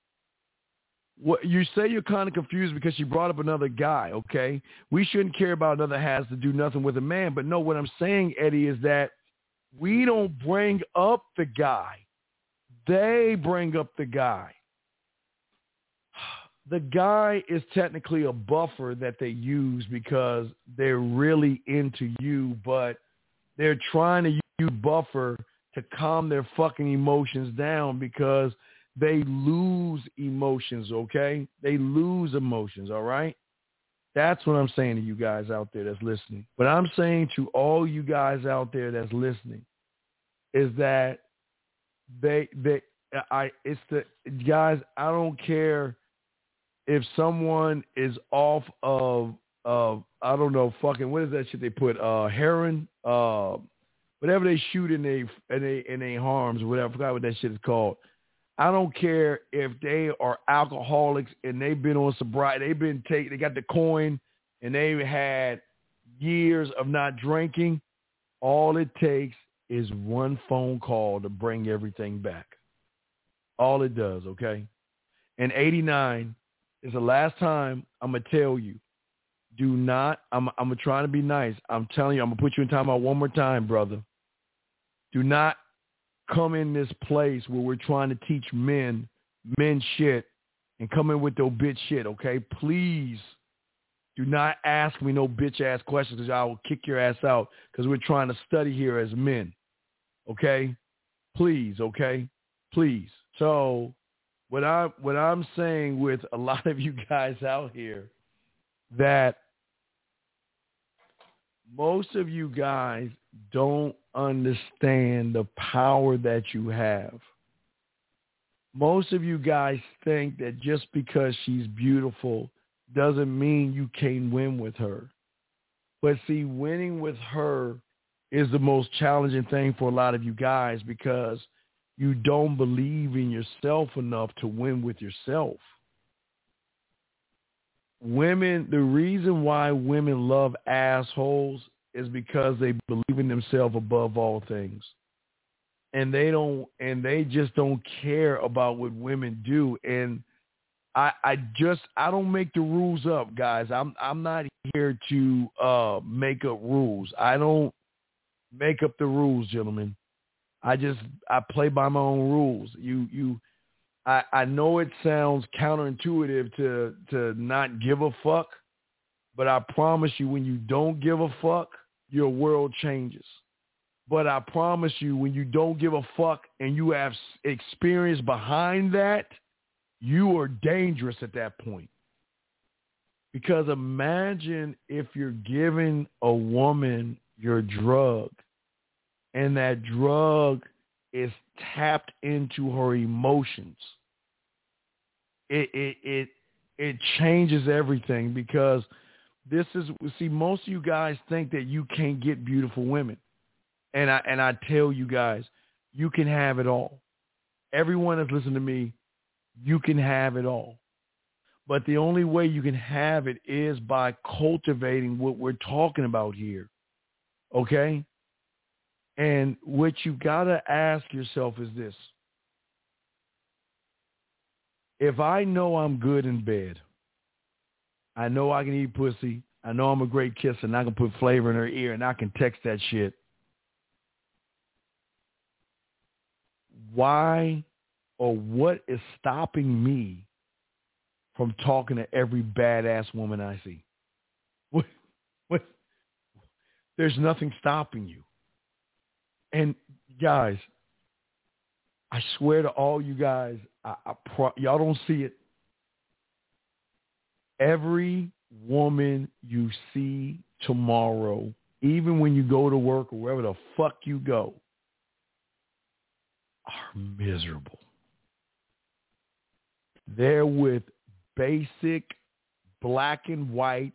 A: What you say you're kind of confused because she brought up another guy. Okay, we shouldn't care about another has to do nothing with a man. But no, what I'm saying, Eddie, is that we don't bring up the guy. They bring up the guy. [sighs] The guy is technically a buffer that they use because they're really into you, but they're trying to use buffer to calm their fucking emotions down because they lose emotions, okay? They lose emotions, all right? That's what I'm saying to you guys out there that's listening. What I'm saying to all you guys out there that's listening is that they they I it's the guys, I don't care if someone is off of of I don't know fucking what is that shit they put uh heroin uh whatever they shoot in they in they in their arms or whatever. I forgot what that shit is called. I don't care if they are alcoholics and they've been on sobriety. They've been take. They got the coin and they've had years of not drinking. All it takes is one phone call to bring everything back. All it does, okay? And 89 is the last time I'm gonna tell you. Do not. I'm. I'm trying to be nice. I'm telling you. I'm gonna put you in time out one more time, brother. Do not come in this place where we're trying to teach men men shit and come in with no bitch shit, okay? Please do not ask me no bitch ass questions because I will kick your ass out because we're trying to study here as men, okay? Please, okay? Please. So what I what I'm saying with a [laughs] lot of you guys out here that most of you guys don't understand the power that you have. Most of you guys think that just because she's beautiful doesn't mean you can't win with her. But see, winning with her is the most challenging thing for a lot of you guys because you don't believe in yourself enough to win with yourself. Women, the reason why women love assholes is because they believe in themselves above all things. And they don't and they just don't care about what women do. And I I just I don't make the rules up, guys. I'm I'm not here to uh make up rules. I don't make up the rules, gentlemen. I just I play by my own rules. You you I I know it sounds counterintuitive to to not give a fuck, but I promise you when you don't give a fuck, your world changes. But I promise you, when you don't give a fuck and you have experience behind that, you are dangerous at that point. Because imagine if you're giving a woman your drug and that drug is tapped into her emotions. It it it it changes everything because this is see most of you guys think that you can't get beautiful women and i and i tell you guys you can have it all everyone that's listening to me, you can have it all. But the only way you can have it is by cultivating what we're talking about here. Okay? And what you got to ask yourself is this. If I know I'm good in bed, I know I can eat pussy, I know I'm a great kisser and I can put flavor in her ear and I can text that shit. Why or what is stopping me from talking to every badass woman I see? What, what, there's nothing stopping you. And guys, I swear to all you guys, I, I pro- y'all don't see it. Every woman you see tomorrow, even when you go to work or wherever the fuck you go, are miserable. They're with basic, black and white,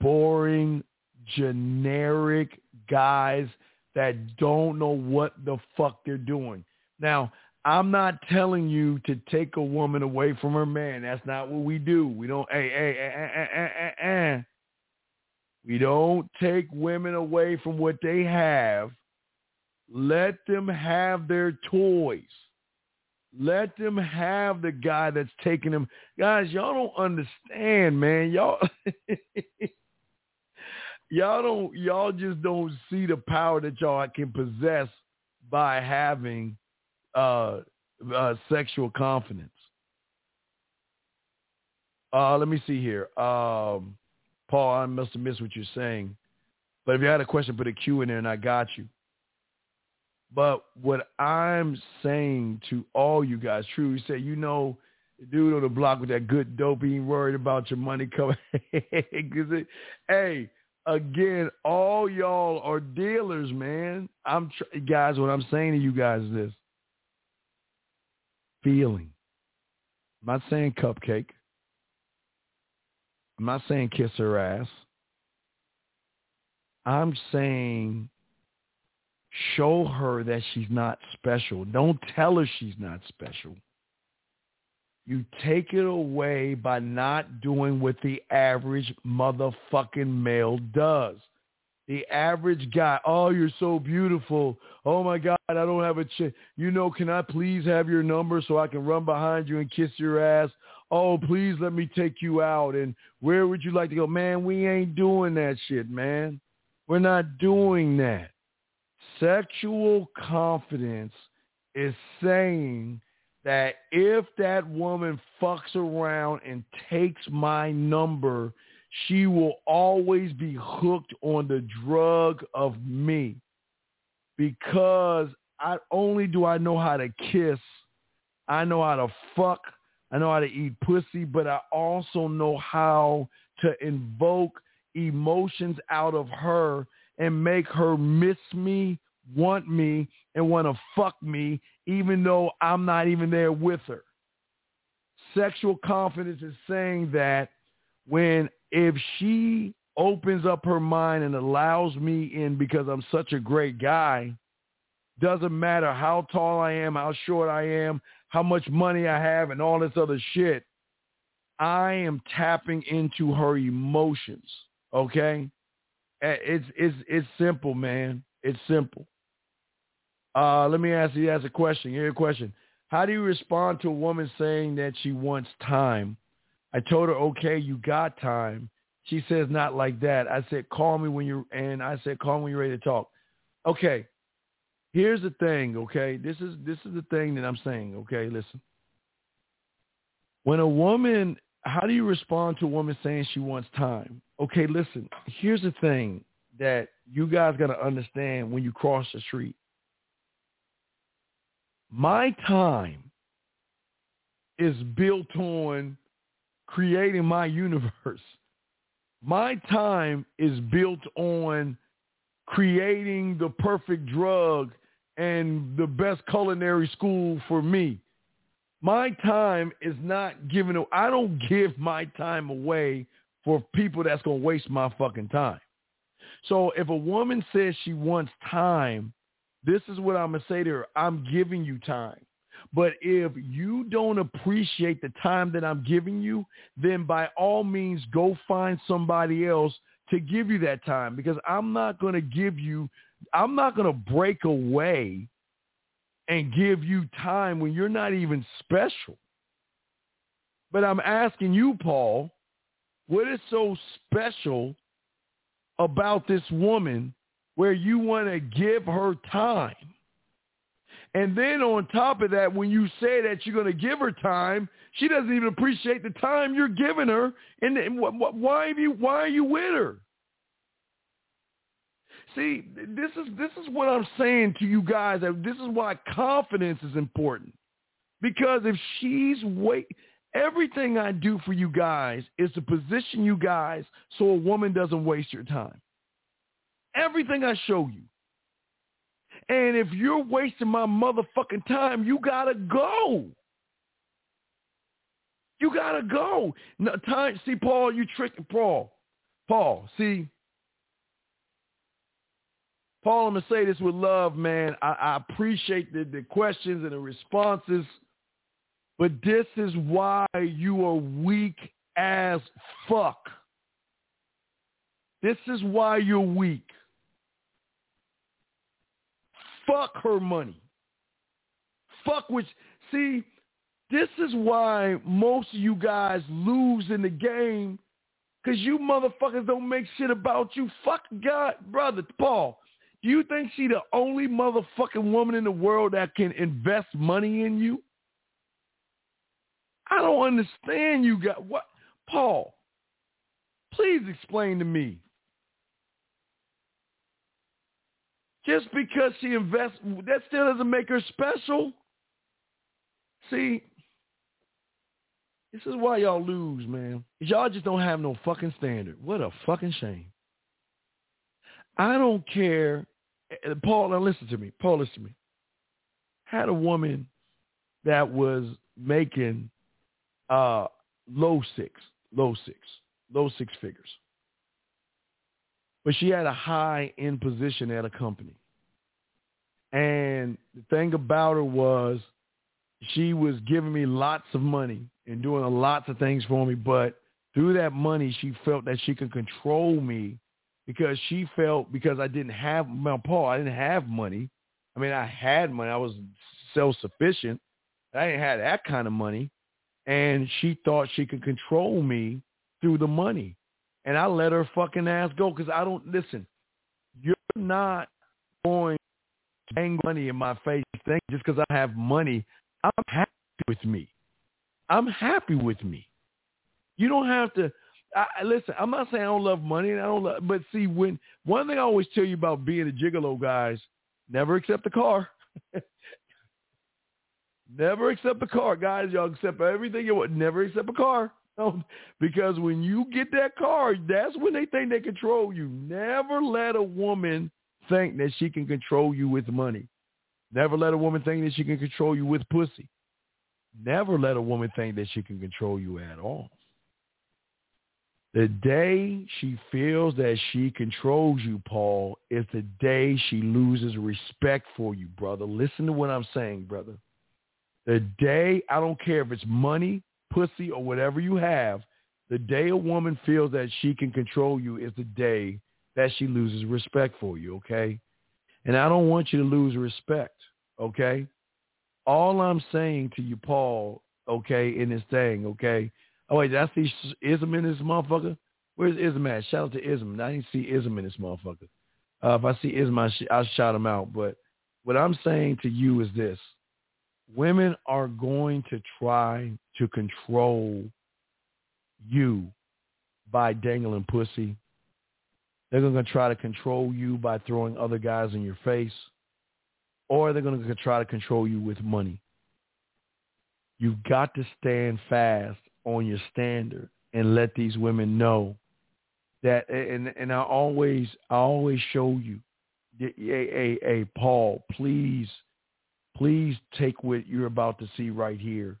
A: boring, generic guys that don't know what the fuck they're doing. Now, I'm not telling you to take a woman away from her man. That's not what we do. We don't, hey, hey, eh, eh, eh, we don't take women away from what they have. Let them have their toys. Let them have the guy that's taking them. Guys, y'all don't understand, man. Y'all [laughs] y'all don't y'all just don't see the power that y'all can possess by having uh, uh, sexual confidence. Uh, let me see here. Um, Paul, I must have missed what you're saying. But if you had a question, put a Q in there and I got you. But what I'm saying to all you guys, true, you say, you know, dude on the block with that good dope, he ain't worried about your money coming. [laughs] It, hey, again, all y'all are dealers, man. I'm tr- guys. What I'm saying to you guys is this: feeling. I'm not saying cupcake. I'm not saying kiss her ass. I'm saying show her that she's not special. Don't tell her she's not special. You take it away by not doing what the average motherfucking male does. The average guy, oh, you're so beautiful. Oh my God, I don't have a ch- You know, can I please have your number so I can run behind you and kiss your ass? Oh, please let me take you out. And where would you like to go? Man, we ain't doing that shit, man. We're not doing that. Sexual confidence is saying that if that woman fucks around and takes my number, she will always be hooked on the drug of me because I only do I know how to kiss, I know how to fuck, I know how to eat pussy, but I also know how to invoke emotions out of her and make her miss me, want me, and want to fuck me, even though I'm not even there with her. Sexual confidence is saying that when if she opens up her mind and allows me in because I'm such a great guy, doesn't matter how tall I am, how short I am, how much money I have, and all this other shit. I am tapping into her emotions. Okay, it's it's it's simple, man. It's simple. Uh, let me ask you ask a question. Here a question. How do you respond to a woman saying that she wants time I told her, okay, you got time. She says, not like that. I said, call me when you're, and I said, call me when you're ready to talk. Okay. Here's the thing, okay? This is, this is the thing that I'm saying, okay? Listen. When a woman, how do you respond to a woman saying she wants time? Okay, listen. Here's the thing that you guys got to understand when you cross the street. My time is built on creating my universe. My time is built on creating the perfect drug and the best culinary school for me. My time is not given. I don't give my time away for people that's going to waste my fucking time. So if a woman says she wants time, this is what I'm going to say to her. I'm giving you time. But if you don't appreciate the time that I'm giving you, then by all means go find somebody else to give you that time because I'm not going to give you, I'm not going to break away and give you time when you're not even special. But I'm asking you, Paul, what is so special about this woman where you want to give her time? And then on top of that, when you say that you're going to give her time, she doesn't even appreciate the time you're giving her. And, why have you? Why are you with her? See, this is this is what I'm saying to you guys. This is why confidence is important. Because if she's wait, everything I do for you guys is to position you guys so a woman doesn't waste your time. Everything I show you. And if you're wasting my motherfucking time, you gotta go. You gotta go. No, time. See, Paul, you tricking Paul. Paul, see, Paul, I'm gonna say this with love, man. I, I appreciate the, the questions and the responses, but this is why you are weak as fuck. This is why you're weak. Fuck her money. Fuck which see, this is why most of you guys lose in the game because you motherfuckers don't make shit about you. Fuck God, brother, Paul. Do you think she the only motherfucking woman in the world that can invest money in you? I don't understand you got what Paul. Please explain to me. Just because she invests, that still doesn't make her special. See, this is why y'all lose, man. Y'all just don't have no fucking standard. What a fucking shame. I don't care Paul, now listen to me. Paul, listen to me. Had a woman that was making uh, low six, low six, low six figures. But she had a high end position at a company. And the thing about her was she was giving me lots of money and doing lots of things for me. But through that money, she felt that she could control me because she felt because I didn't have well, Paul, I didn't have money. I mean, I had money. I was self-sufficient. I didn't have that kind of money. And she thought she could control me through the money. And I let her fucking ass go because I don't, listen, you're not going to bang money in my face thing just because I have money. I'm happy with me. I'm happy with me. You don't have to I, listen, I'm not saying I don't love money, and I don't love, but see, when one thing I always tell you about being a gigolo, guys, never accept the car. [laughs] never accept the car, guys. Y'all accept everything you want. Never accept a car. Because when you get that car, that's when they think they control you. Never let a woman think that she can control you with money. Never let a woman think that she can control you with pussy. Never let a woman think that she can control you at all. The day she feels that she controls you, Paul, is the day she loses respect for you, brother. Listen to what I'm saying, brother. The day, I don't care if it's money, pussy, or whatever you have, the day a woman feels that she can control you is the day that she loses respect for you, okay? And I don't want you to lose respect, okay? All I'm saying to you, Paul, okay, in this thing, okay, Oh wait, did I see Ism in this motherfucker? Where's Ism at? Shout out to Ism. I didn't see Ism in this motherfucker. Uh, if I see Ism, I sh- I'll shout him out. But what I'm saying to you is this: women are going to try to control you by dangling pussy. They're going to try to control you by throwing other guys in your face, or they're going to try to control you with money. You've got to stand fast on your standard and let these women know that and and I always I always show you hey, hey, hey Paul please please take what you're about to see right here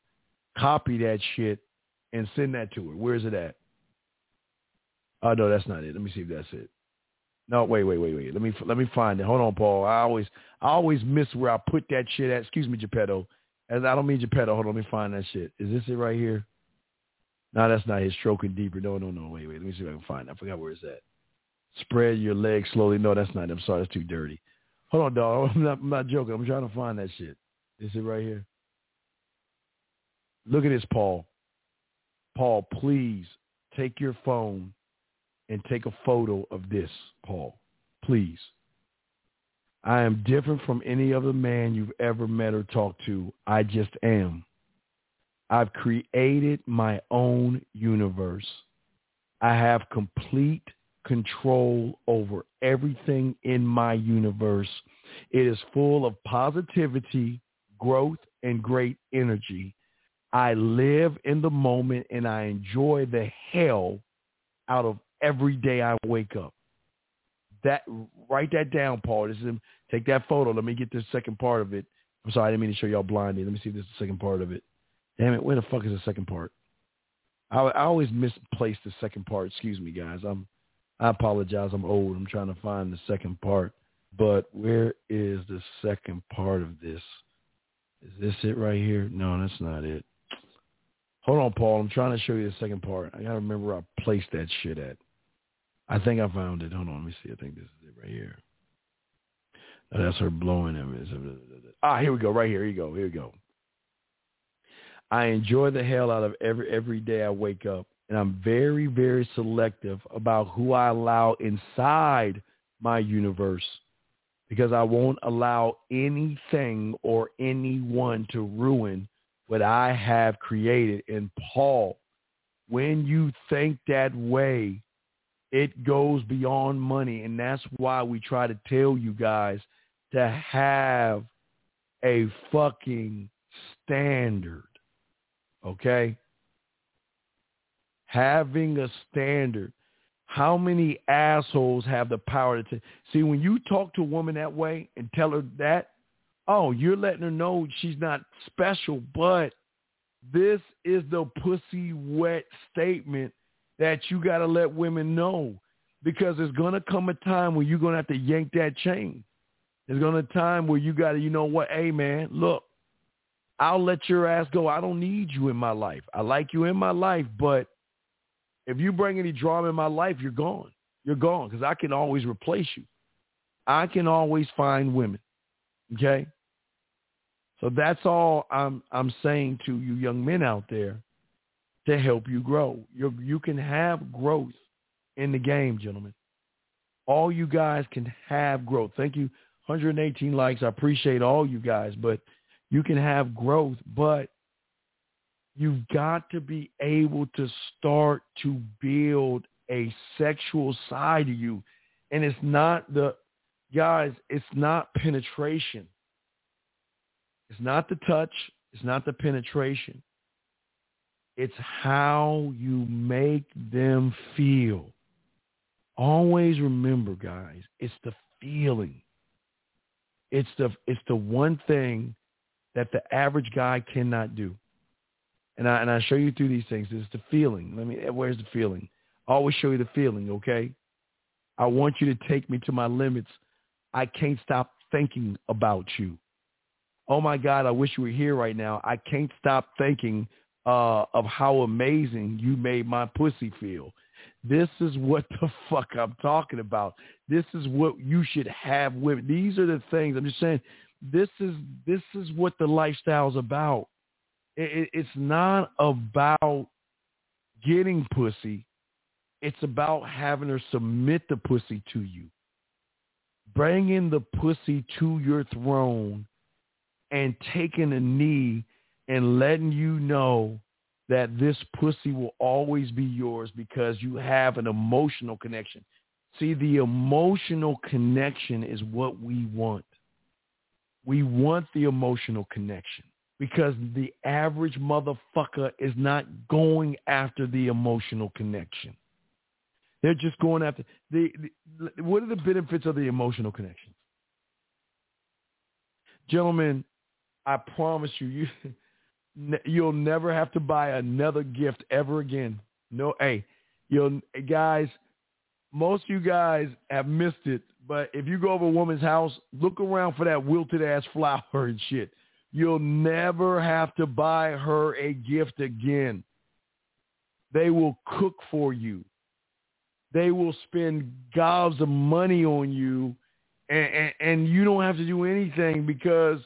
A: copy that shit and send that to her where's it at oh no that's not it let me see if that's it no wait wait wait wait let me let me find it hold on Paul I always I always miss where I put that shit at excuse me Geppetto As I don't mean Geppetto. Hold on, let me find that shit. Is this it right here? No, that's not his stroking deeper. No, no, no. Wait, wait. Let me see if I can find it. I forgot where it's at. Spread your legs slowly. No, that's not. It. I'm sorry. That's too dirty. Hold on, dog. [laughs] I'm not, I'm not joking. I'm trying to find that shit. Is it right here? Look at this, Paul. Paul, please take your phone and take a photo of this, Paul. Please. I am different from any other man you've ever met or talked to. I just am. I've created my own universe. I have complete control over everything in my universe. It is full of positivity, growth, and great energy. I live in the moment and I enjoy the hell out of every day I wake up. That write that down, Paul. This is take that photo. Let me get the second part of it. I'm sorry, I didn't mean to show y'all blindly. Let me see if this is the second part of it. Damn it, where the fuck is the second part? I, I always misplace the second part. Excuse me, guys. I'm I apologize. I'm old. I'm trying to find the second part. But where is the second part of this? Is this it right here? No, that's not it. Hold on, Paul. I'm trying to show you the second part. I gotta remember where I placed that shit at. I think I found it. Hold on, let me see. I think this is it right here. Oh, that's her blowing him. Ah, here we go. Right here. Here you go. Here you go. I enjoy the hell out of every every day I wake up, and I'm very very selective about who I allow inside my universe because I won't allow anything or anyone to ruin what I have created. And Paul, when you think that way, it goes beyond money. And that's why we try to tell you guys to have a fucking standard. Okay? Having a standard. How many assholes have the power to t- see when you talk to a woman that way and tell her that? Oh, you're letting her know she's not special, but this is the pussy wet statement that you got to let women know because there's going to come a time where you're going to have to yank that chain. There's going to a time where you got to, you know what, hey, man, look, I'll let your ass go. I don't need you in my life. I like you in my life, but if you bring any drama in my life, you're gone. You're gone because I can always replace you. I can always find women. Okay? So that's all I'm I'm saying to you young men out there to help you grow. You you can have growth in the game, gentlemen. All you guys can have growth. Thank you. 118 likes. I appreciate all you guys, but you can have growth, but You've got to be able to start to build a sexual side of you. And it's not the, guys, it's not penetration. It's not the touch. It's not the penetration. It's how you make them feel. Always remember, guys, it's the feeling. It's the it's the one thing that the average guy cannot do and I and I show you through these things. It's the feeling. Let me. Where's the feeling? I always show you the feeling. Okay. I want you to take me to my limits. I can't stop thinking about you. Oh my God, I wish you were here right now. I can't stop thinking uh, of how amazing you made my pussy feel. This is what the [laughs] fuck I'm talking about. This is what you should have with. These are the things I'm just saying. This is this is what the lifestyle's about. It, it's not about getting pussy. It's about having her submit the pussy to you. Bringing the pussy to your throne and taking a knee and letting you know that this pussy will always be yours because you have an emotional connection. See, the emotional connection is what we want. We want the emotional connection because the average motherfucker is not going after the emotional connection. They're just going after the, the what are the benefits of the emotional connection? Gentlemen, I promise you, you [laughs] you'll never have to buy another gift ever again. No, hey, you'll guys, most of you guys have missed it, but if you go over a woman's house, look around for that wilted ass [laughs] flower and shit you'll never have to buy her a gift again. They will cook for you. They will spend gobs of money on you and, and, and you don't have to do anything because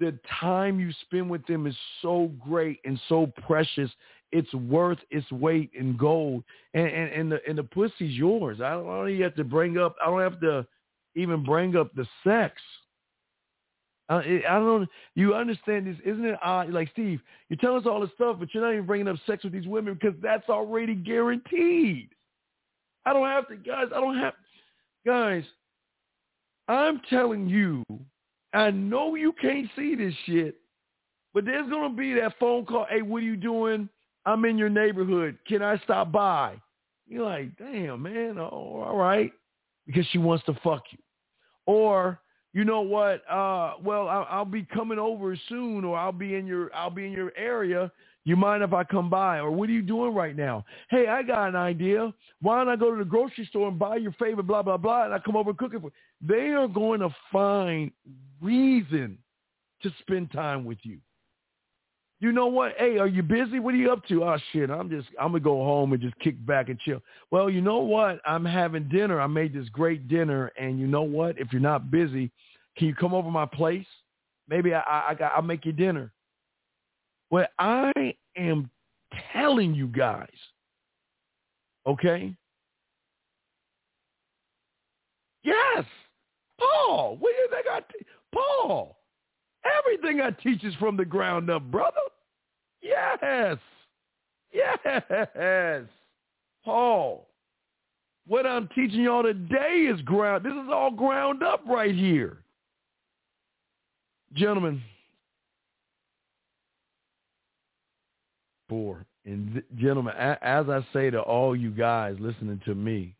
A: the time you spend with them is so great and so precious. It's worth its weight in gold, and and, and the and the pussy's yours. I don't, I don't even have to bring up. I don't have to even bring up the sex. I, don't. You understand this, isn't it? Odd? Like Steve, you tell us all this stuff, but you're not even bringing up sex with these women because that's already guaranteed. I don't have to, guys. I don't have, guys. I'm telling you, I know you can't see this shit, but there's going to be that phone call. Hey, what are you doing? I'm in your neighborhood. Can I stop by? You're like, damn, man. Oh, all right. Because she wants to fuck you. Or, you know what? Uh, well, I'll, I'll be coming over soon or I'll be in your, I'll be in your area you mind if I come by? Or what are you doing right now? Hey, I got an idea. Why don't I go to the grocery store and buy your favorite blah, blah, blah, and I come over and cook it for you? They are going to find reason to spend time with you. You know what? Hey, are you busy? What are you up to? Oh shit, I'm just I'm gonna go home and just kick back and chill. Well, you know what? I'm having dinner. I made this great dinner, and you know what? If you're not busy, can you come over my place? Maybe I I, I got I'll make you dinner. What I am telling you guys, okay? Yes, Paul. What do you think I te- Paul? Everything I teach is from the ground up, brother. Yes. Yes. Paul. What I'm teaching y'all today is ground. This is all ground up right here. Gentlemen, for. And th- gentlemen, a- as I say to all you guys listening to me,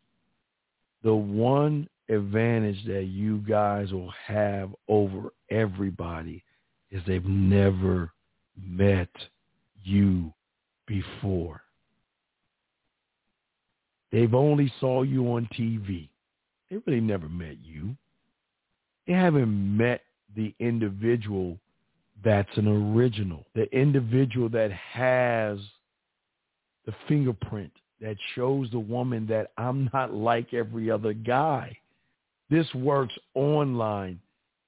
A: the one advantage that you guys will have over everybody is they've never met you before. They've only saw you on TV. They really never met you. They haven't met the individual that's an original, the individual that has the fingerprint that shows the woman that I'm not like every other guy. This works online.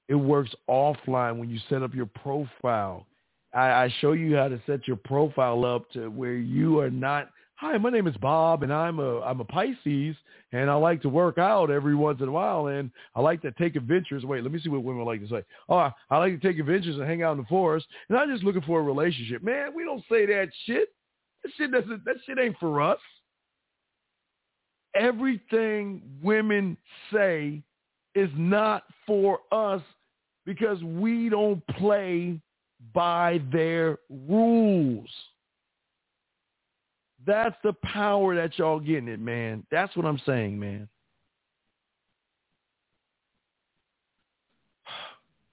A: It works offline when you set up your profile. I, I show you how to set your profile up to where you are not hi, my name is Bob, and I'm a I'm a Pisces, and I like to work out every once in a while, and I like to take adventures. Wait, let me see what women like to say. Oh, I like to take adventures and hang out in the forest, and I'm just looking for a relationship. Man, we don't say that shit. That shit doesn't. That shit ain't for us. Everything women say is not for us because we don't play by their rules. That's the power that y'all getting it, man. That's what I'm saying, man. [sighs]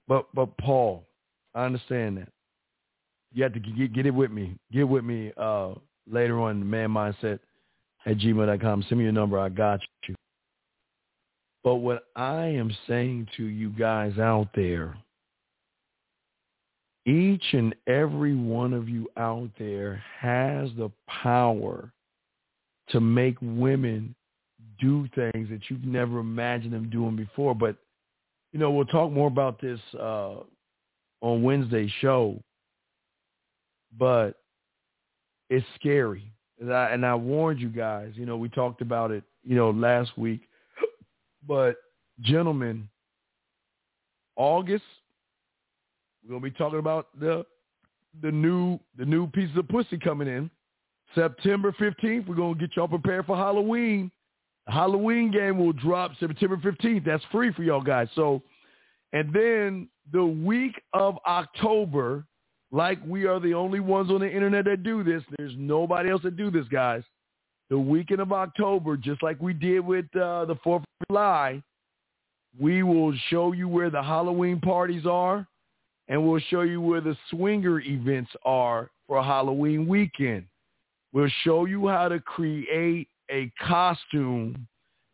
A: But but Paul, I understand that. You have to get get it with me. Get with me uh, later on man mindset at gmail.com. Send me your number. I got you. But what I am saying to you guys out there each and every one of you out there has the power to make women do things that you've never imagined them doing before. But, you know, we'll talk more about this uh, on Wednesday's show. But it's scary. And I, and I warned you guys, you know, we talked about it, you know, last week. But, gentlemen, August we're gonna be talking about the the new the new pieces of pussy coming in. September 15th, we're gonna get y'all prepared for Halloween. The Halloween game will drop September 15th. That's free for y'all guys. So, and then the week of October, like we are the only ones on the internet that do this. There's nobody else that do this, guys. The weekend of October, just like we did with uh, the Fourth of July, we will show you where the Halloween parties are and we'll show you where the swinger events are for Halloween weekend. We'll show you how to create a costume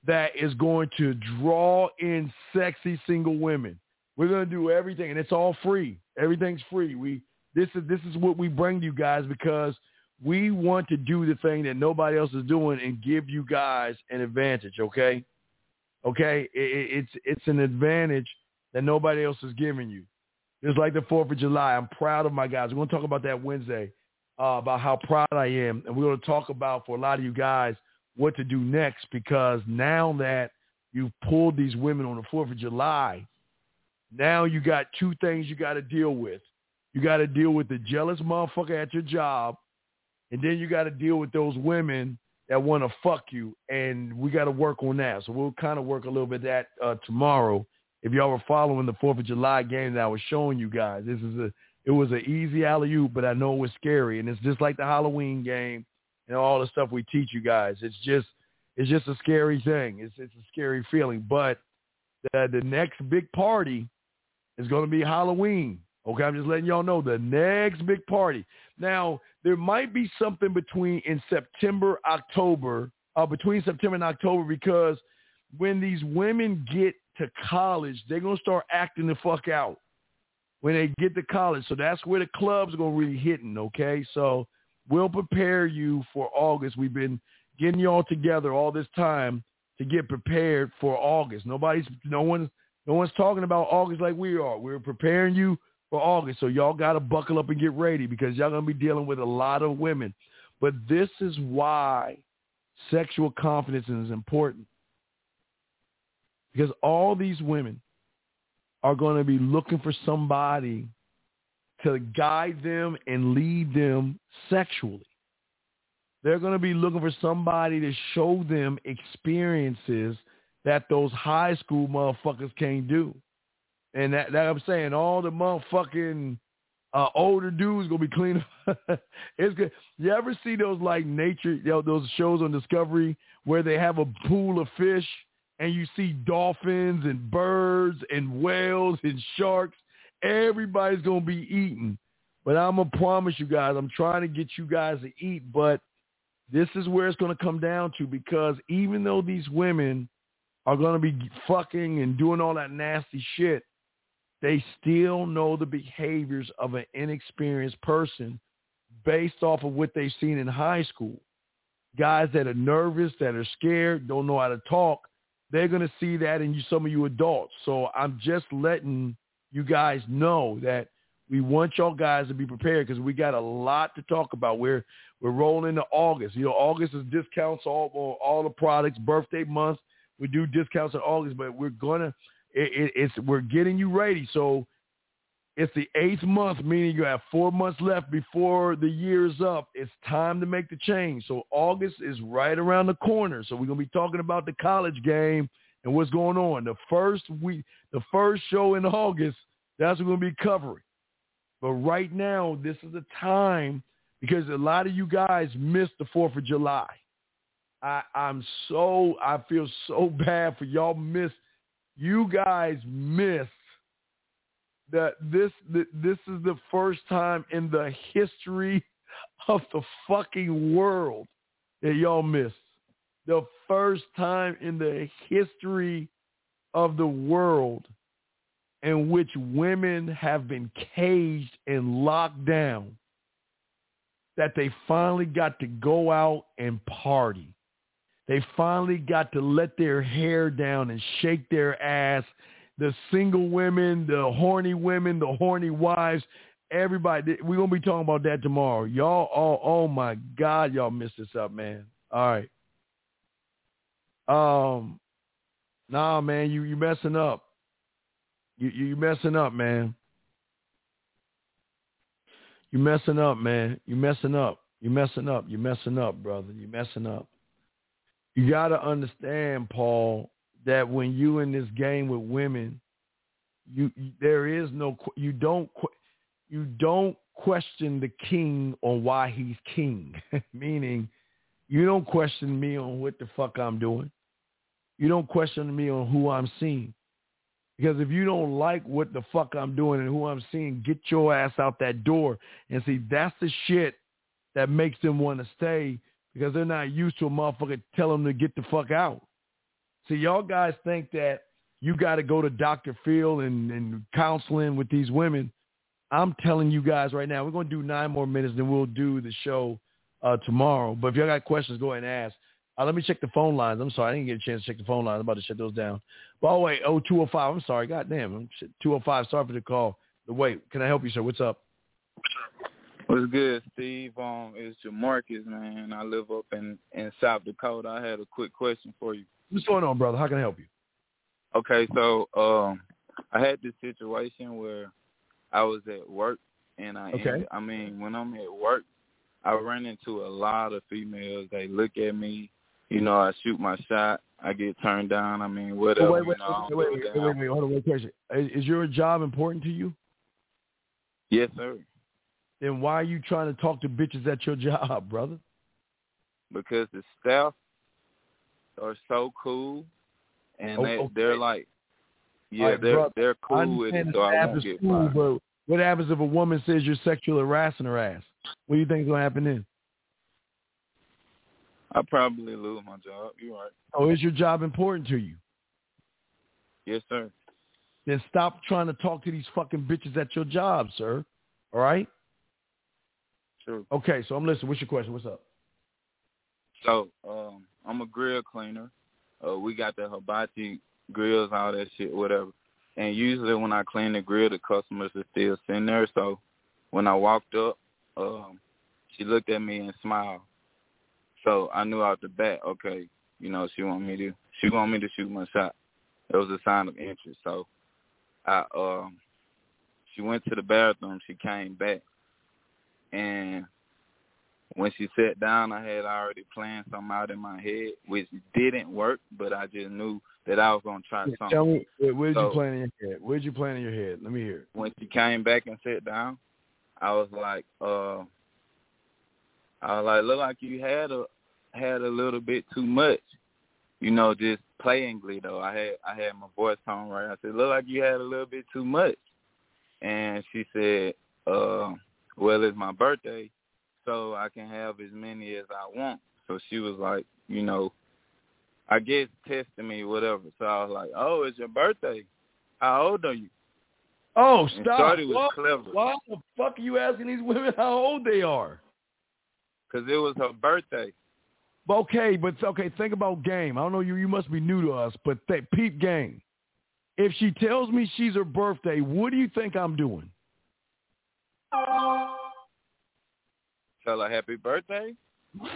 A: that is going to draw in sexy single women. We're going to do everything, and it's all free. Everything's free. We this is this is what we bring to you guys because we want to do the thing that nobody else is doing and give you guys an advantage. Okay, okay, it, it's it's an advantage that nobody else is giving you. It's like the Fourth of July. I'm proud of my guys. We're going to talk about that Wednesday uh, about how proud I am, and we're going to talk about for a lot of you guys what to do next because now that you've pulled these women on the Fourth of July, now you got two things you got to deal with. You got to deal with the jealous motherfucker at your job, and then you got to deal with those women that want to fuck you, and we got to work on that. So we'll kind of work a little bit that uh, tomorrow. If y'all were following the Fourth of July game that I was showing you guys, this is a it was an easy alley oop, but I know it was scary, and it's just like the Halloween game and all the stuff we teach you guys. It's just it's just a scary thing. It's it's a scary feeling, but the the next big party is going to be Halloween. Okay, I'm just letting y'all know the next big party. Now, there might be something between in September, October, uh, between September and October because when these women get to college, they're going to start acting the fuck out when they get to college. So that's where the clubs are going to really hitting, okay? So we'll prepare you for August. We've been getting you all together all this time to get prepared for August. Nobody's, no one's, no one's talking about August like we are. We're preparing you for August. So y'all got to buckle up and get ready because y'all going to be dealing with a lot of women. But this is why sexual confidence is important. Because all these women are going to be looking for somebody to guide them and lead them sexually. They're going to be looking for somebody to show them experiences that those high school motherfuckers can't do. And that, that I'm saying, all the motherfucking uh, older dudes gonna be clean. [laughs] it's good. You ever see those like nature, you know, those shows on Discovery where they have a pool of fish and you see dolphins and birds and whales and sharks? Everybody's gonna be eating. But I'm gonna promise you guys, I'm trying to get you guys to eat, but this is where it's gonna come down to because even though these women are gonna be fucking and doing all that nasty shit, they still know the behaviors of an inexperienced person based off of what they've seen in high school. Guys that are nervous, that are scared, don't know how to talk, they're going to see that in you, some of you adults. So I'm just letting you guys know that we want y'all guys to be prepared because we got a lot to talk about. We're we're rolling into August. You know, August is discounts all all the products. Birthday month, we do discounts in August, but we're gonna it, it, it's we're getting you ready. So it's the eighth month, meaning you have four months left before the year's up. It's time to make the change. So August is right around the corner. So we're gonna be talking about the college game and what's going on. The first week, the first show in August, that's what we're gonna be covering. But right now, this is the time because a lot of you guys missed the Fourth of July. I, I'm so I feel so [laughs] bad for y'all missed you guys missed that this this is the first time in the history of the fucking world that y'all missed. The first time in the history of the world in which women have been caged and locked down that they finally got to go out and party. They finally got to let their hair down and shake their ass. The single women, the horny women, the horny wives, everybody. We're going to be talking about that tomorrow. Y'all, oh, oh my God, y'all missed this up, man. All right. Um, nah, man, you you messing up. You you messing up, man. You messing up, man. You messing up. You messing up. You messing up, brother. You messing up you got to understand, Paul, that when you in this game with women, you, there is no you don't you don't question the king on why he's king. [laughs] Meaning, you don't question me on what the fuck I'm doing. You don't question me on who I'm seeing. Because if you don't like what the fuck I'm doing and who I'm seeing, get your ass out that door and see that's the shit that makes them want to stay because they're not used to a motherfucker telling them to get the fuck out. See, y'all guys think that you got to go to Dr. Phil and, and counseling with these women. I'm telling you guys right now, we're going to do nine more minutes, then we'll do the show uh, tomorrow. But if y'all got questions, go ahead and ask. Uh, let me check the phone lines. I'm sorry, I didn't get a chance to check the phone lines. I'm about to shut those down. By the way, oh, 205, I'm sorry. God damn, 205, sorry for the call. Wait, can I help you, sir? What's up?
D: What's good, Steve? Um, it's Jamarcus, man. I live up in, in South Dakota. I had a quick question for you.
A: What's going on, brother? How can I help you?
D: Okay, so um, I had this situation where I was at work, and I
A: okay.
D: Ended, I mean, when I'm at work, I run into a lot of females. They look at me, you know, I shoot my shot, I get turned down. I mean, whatever.
A: Oh, wait, wait,
D: you know,
A: wait, wait, wait, wait, wait, wait, hold on, wait, question. Is your job important to you?
D: Yes, sir.
A: Then why are you trying to talk to bitches at your [laughs] job, brother?
D: Because the staff are so cool, and
A: Oh,
D: they
A: okay.
D: they're like, yeah,
A: right,
D: they're
A: brother,
D: they're cool with it, so I won't get
A: cool,
D: fired.
A: but what happens if a woman says you're sexually harassing her ass? What do you think's gonna happen then?
D: I probably lose my job. You're right.
A: Oh, is your job important to you?
D: Yes, sir.
A: Then stop trying to talk to these fucking bitches at your job, sir. All right?
D: True.
A: Okay, so I'm listening. What's your question? What's up?
D: So, um, I'm a grill cleaner. Uh, we got the hibachi grills, all that shit, whatever. And usually when I clean the grill, the customers are still sitting there. So when I walked up, um, she looked at me and smiled. So I knew out the bat, okay, you know, she want me to she want me to shoot my shot. It was a sign of interest. So I um she went to the bathroom, she came back and when she sat down I had already planned something out in my head, which didn't work, but I just knew that I was gonna try
A: Yeah,
D: something.
A: Tell me, where, where'd you plan in your head? Where'd you plan in your head? Let me hear it.
D: when she came back and sat down, I was like, uh I was like, look like you had a had a little bit too much. You know, just playingly though. I had I had my voice tone right. I said, Look like you had a little bit too much and she said, uh, well it's my birthday, so I can have as many as I want. So she was like, you know, I guess testing me, whatever. So I was like, Oh, it's your birthday. How old are you?
A: Oh, stop.
D: Shorty was
A: Why,
D: clever.
A: why the fuck are you asking these women how old they are?
D: Because it was her birthday.
A: Okay, but okay, think about game. I don't know you. You must be new to us, but th- peep game. If she tells me she's her birthday, what do you think I'm doing?
D: Her happy birthday.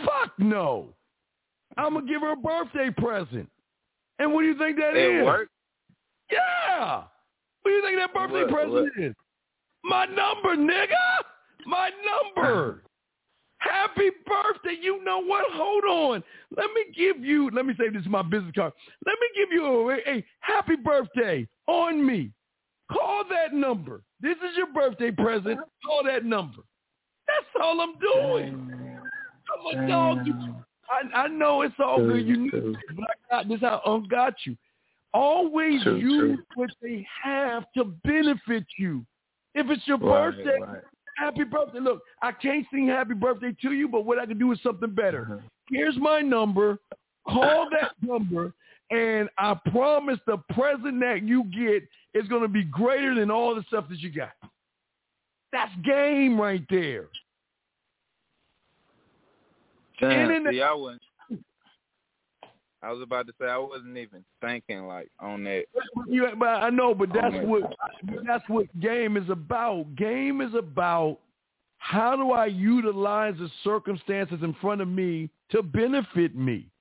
A: Fuck no. I'm gonna give her a birthday present. And what do you think that is?
D: It worked.
A: Yeah. What do you think that birthday
D: What-
A: present
D: what?
A: is? My number, nigga. My number. [laughs] Happy birthday. You know what? Hold on. Let me give you, let me say this is my business card. Let me give you a, a happy birthday on me. Call that number. This is your birthday present. Call that number. That's all I'm doing. I'm a dog. I, I know it's all good. You need but I got this how um got you. Always
D: True,
A: use
D: true.
A: what they have to benefit you. If it's your
D: Right,
A: birthday,
D: right.
A: happy birthday. Look, I can't sing happy birthday to you, but what I can do is something better.
D: Uh-huh.
A: Here's my number. Call that [laughs] number, and I promise the present that you get is going to be greater than all the stuff that you got. That's game right there.
D: Damn, see, I wasn't. I was about to say I wasn't even thinking like on that.
A: You, but I know, but that's
D: man.
A: what that's what game is about. Game is about how do I utilize the circumstances in front of me to benefit me.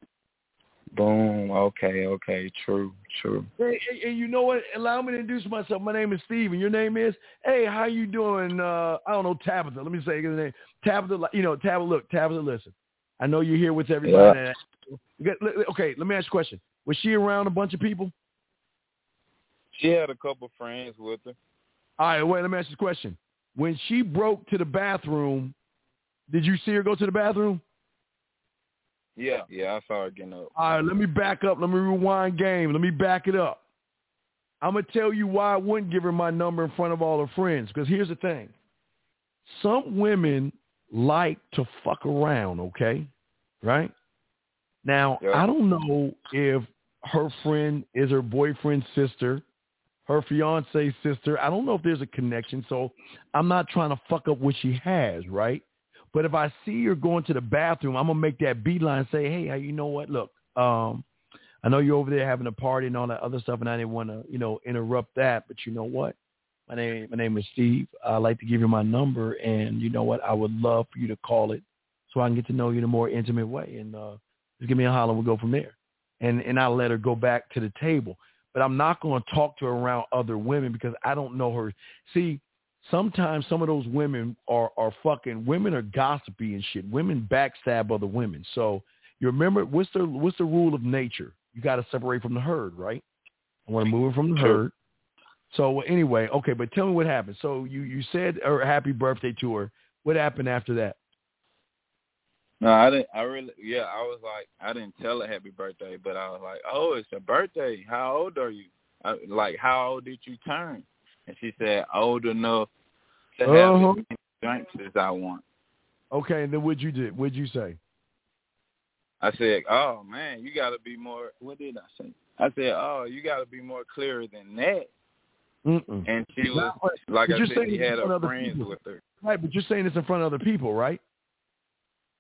D: Boom. Okay. Okay. True. True.
A: And, and- and you know what? Allow me to introduce myself. My name is Steve, and your name is. Hey, how you doing? Uh, I don't know, Tabitha. Let me say your name. Tabitha. You know, Tabitha. Look, Tabitha. Listen, I know you're here with everybody. Okay, Okay, let me ask you a question. Was she around a bunch of people?
D: She had a couple friends with her.
A: All right, wait. Let me ask you a question. When she broke to the bathroom, did you see her go to the bathroom?
D: Yeah. Yeah. I saw her getting up.
A: All right, let me back up. Let me rewind game. Let me back it up. I'm going to tell you why I wouldn't give her my number in front of all her friends. Because here's the thing. Some women like to fuck around, okay? Right? Now,
D: Yeah.
A: I don't know if her friend is her boyfriend's sister, her fiance's sister. I don't know if there's a connection, so I'm not trying to fuck up what she has, right? But if I see you're going to the bathroom, I'm gonna make that beeline say, hey, you know what? Look, um, I know you're over there having a party and all that other stuff, and I didn't want to, you know, interrupt that. But you know what? My name, my name is Steve. I'd like to give you my number, and you know what? I would love for you to call it so I can get to know you in a more intimate way. And uh, just give me a holler. We'll go from there. And and I'll let her go back to the table. But I'm not going to talk to her around other women because I don't know her. See, sometimes some of those women are are fucking women are gossipy and shit. Women backstab other women. So you remember what's the what's the rule of nature? You got to separate from the herd, right? I want to move from the herd. So anyway, okay, but tell me what happened. So you you said her happy birthday to her. What happened after that?
D: No, I didn't. I really, yeah, I was like, I didn't tell her happy birthday, but I was like, oh, it's your birthday. How old are you? I, like, how old did you turn? And she said, old enough to have uh-huh. as many drinks as I want.
A: Okay, and then what'd you do? What'd you say?
D: I said, oh man, you got to be more. What did I say? I said, oh, you got to be more clearer than that.
A: Mm-mm.
D: And she was like I said, she had her friends
A: people.
D: with her.
A: Right, but you're saying this in front of other people, right?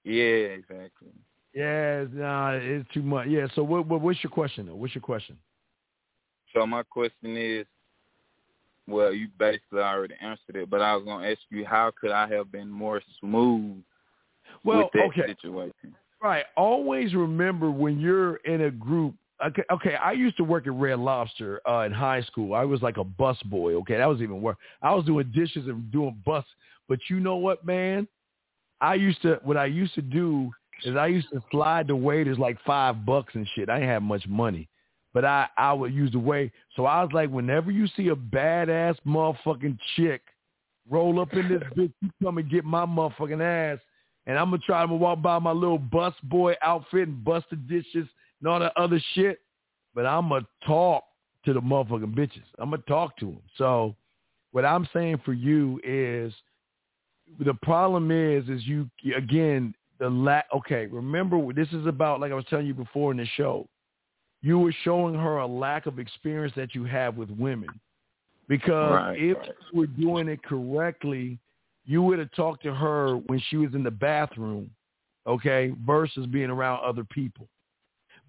D: Yeah, exactly.
A: Yeah, nah, it's too much. Yeah. So what, what what's your question though? What's your question?
D: So my question is, well, you basically already answered it, but I was gonna ask you, how could I have been more smooth
A: well,
D: with that
A: okay.
D: situation?
A: Right. Always remember when you're in a group. Okay, okay. I used to work at Red Lobster uh, in high school. I was like a bus boy. Okay, that was even worse. I was doing dishes and doing bus. But you know what, man? I used to what I used to do is I used to slide the waiters like five bucks and shit. I didn't have much money. But I, I would use the way so I was like, whenever you see a badass motherfucking chick roll up in this [laughs] bitch, you come and get my motherfucking ass and I'm gonna try to walk by my little bus boy outfit and bust the dishes and all that other shit. But I'm gonna talk to the motherfucking bitches. I'm gonna talk to them. So what I'm saying for you is the problem is, is you again the la- Okay, remember this is about like I was telling you before in the show. You were showing her a lack of experience that you have with women, because
D: right,
A: if
D: right.
A: you were doing it correctly, you would have talked to her when she was in the bathroom, okay, versus being around other people.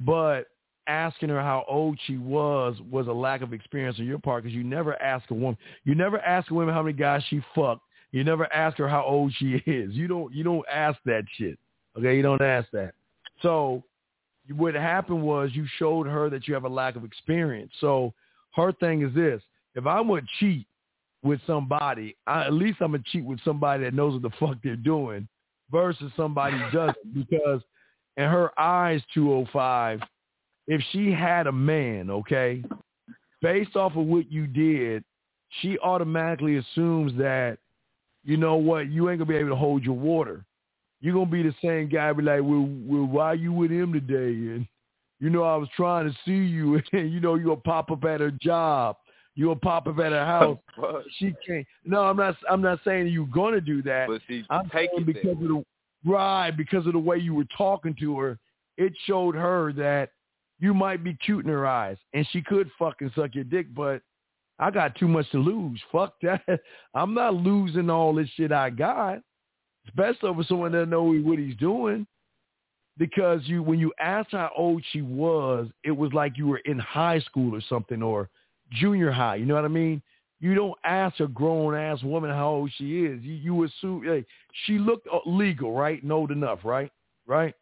A: But asking her how old she was was a lack of experience on your part because you never ask a woman, you never ask a woman how many guys she fucked you never ask her how old she [laughs] is. You don't you don't ask that shit. Okay, you don't ask that. So what happened was you showed her that you have a lack of experience. So her thing is this: if I'm gonna cheat with somebody, I, at least I'm gonna cheat with somebody that knows what the [laughs] fuck they're doing, versus somebody [laughs] who doesn't. Because in her eyes, 205, if she had a man, okay, based off of what you did, she automatically assumes that you know what? You ain't gonna be able to hold your water. You're gonna be the same guy, be like, well, well, why you with him today? And you know, I was trying to see you, [laughs] and you know, you'll pop up at her job. You'll pop up at her house. [laughs] she can't. No, I'm not. I'm not saying you're gonna do that.
D: But she
A: I'm
D: it
A: because
D: there.
A: of the right because of the way you were talking to her. It showed her that you might be cute in her eyes, and she could fucking suck your dick, but I got too much to lose. Fuck that. [laughs] I'm not losing all this shit I got, especially over someone that knows what he's doing. Because you, when you asked how old she was, it was like you were in high school or something or junior high. You know what I mean? You don't ask a grown ass woman how old she is. You, you assume hey, she looked uh, legal, right? And old enough, right? Right?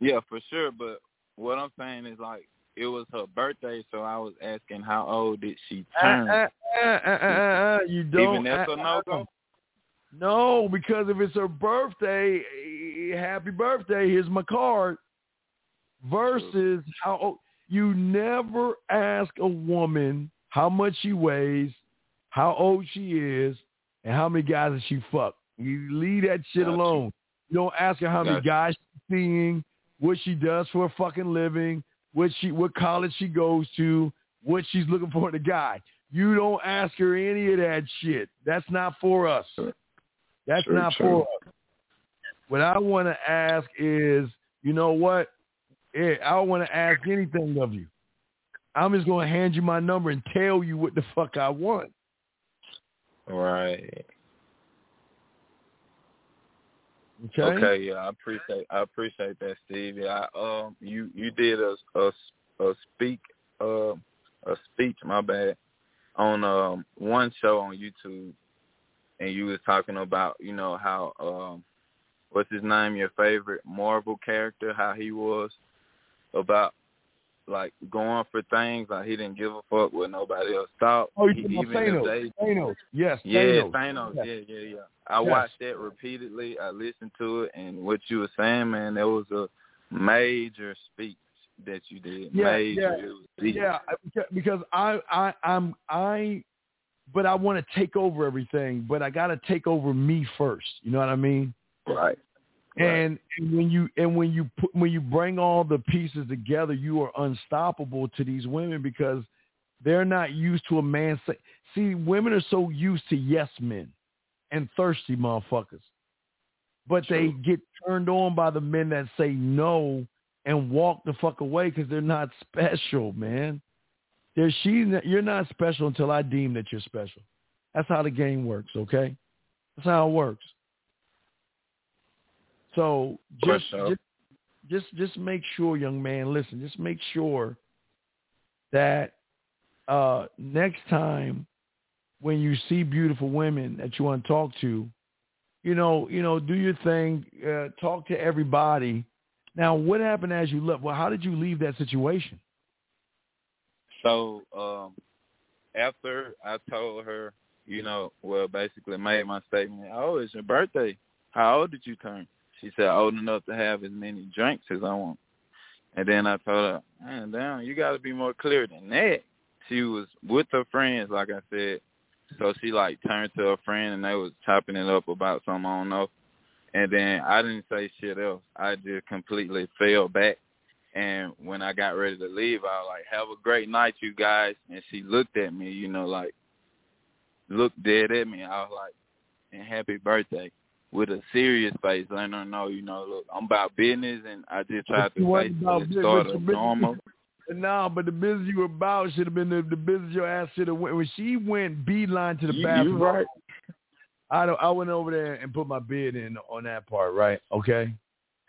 D: Yeah, for sure. But what I'm saying is like it was her birthday, so I was asking how old did she turn?
A: Uh, uh, uh, you don't.
D: Even that's
A: uh,
D: a no go.
A: No, because if it's her birthday, eh, happy birthday. Here's my card. Versus how old. You never ask a woman how much she weighs, how old she is, and how many guys that she fucked. You leave that shit
D: Gotcha.
A: alone. You don't ask her how many guys she's seeing, what she does for a fucking living, what she what college she goes to, what she's looking for in a guy. You don't ask her any of that shit. That's not for us. That's
D: Sure,
A: not
D: sure.
A: for us. What I want to ask is, you know what? I don't want to ask anything of you. I'm just gonna hand you my number and tell you what the fuck I want.
D: Right.
A: Okay.
D: Okay, yeah, I appreciate I appreciate that, Steve. Yeah, I, um, you you did a a, a speak uh, a speech, my bad, on um one show on YouTube, and you was talking about you know how um what's his name your favorite Marvel character how he was about like going for things like he didn't give a fuck what nobody else thought.
A: Oh, you
D: He- even
A: Thanos?
D: they
A: Thanos. Yes.
D: yeah,
A: Thanos.
D: Thanos. Yeah, yeah, yeah. I
A: Yes.
D: watched that repeatedly. I listened to it, and what you were saying, man, that was a major speech that you did.
A: Yeah,
D: major.
A: yeah,
D: It was deep.
A: Yeah, because I, I, I'm, I, but I want to take over everything, but I got to take over me first. You know what I mean?
D: Right.
A: And, and when you and when you put when you bring all the pieces together, you are unstoppable to these women because they're not used to a man say. See, women are so used to yes men and thirsty motherfuckers, but they get turned on by the men that say no and walk the fuck away because they're not [laughs] special, man. She, you're not special until I deem that you're special. That's how the game works, okay? That's how it works. So just, just just just make sure, young man, listen, just make sure that uh next time when you see beautiful women that you want to talk to, you know, you know, do your thing, uh, talk to everybody. Now, what happened as you left? Well, how did you leave that situation?
D: So um, after I told her, you know, well, basically made my statement. Oh, it's your birthday. How old did you turn? She said, old enough to have as many drinks as I want. And then I told her, man, damn, you got to be more clear than that. She was with her friends, like I said. So she like turned to her friend and they was chopping it up about something I don't know. And then I didn't say shit else. I just completely fell back. And when I got ready to leave, I was like, "Have a great night, you guys." And she looked at me, you know, like looked dead at me. I was like, "And happy birthday," with a serious face, letting her know, you know, look, I'm about business, and I just tried to face it,
A: business,
D: start of normal. [laughs]
A: No, but the business you were about should have been the, the business your ass should have went. When she went beeline to the
D: You-
A: bathroom,
D: you right.
A: I don't, I went over there and put my bid in on that part, right? Okay.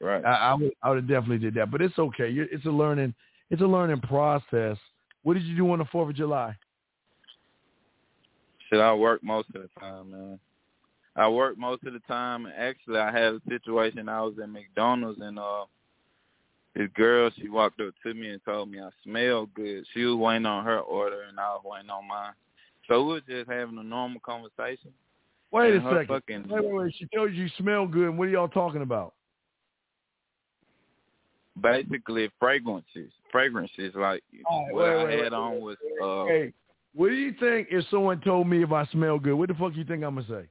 D: Right.
A: I, I would I would have definitely did that, but it's okay. You- It's a learning it's a learning process. What did you do on the Fourth of July?
D: Shit, I work most of the time, man. I work most of the time. Actually, I had a situation. I was at McDonald's and uh, this girl, she walked up to me and told me I smell good. She was waiting on her order and I was waiting on mine. So we were just having a normal conversation.
A: Wait a second.
D: Fucking,
A: Wait, wait, wait. She told you you smell good. What are y'all talking about?
D: Basically fragrances. Fragrances like
A: right,
D: what
A: wait,
D: I
A: wait,
D: had
A: wait,
D: on was uh
A: Hey, what do you think if someone told me if I smell good? What the fuck you think I'm gonna say?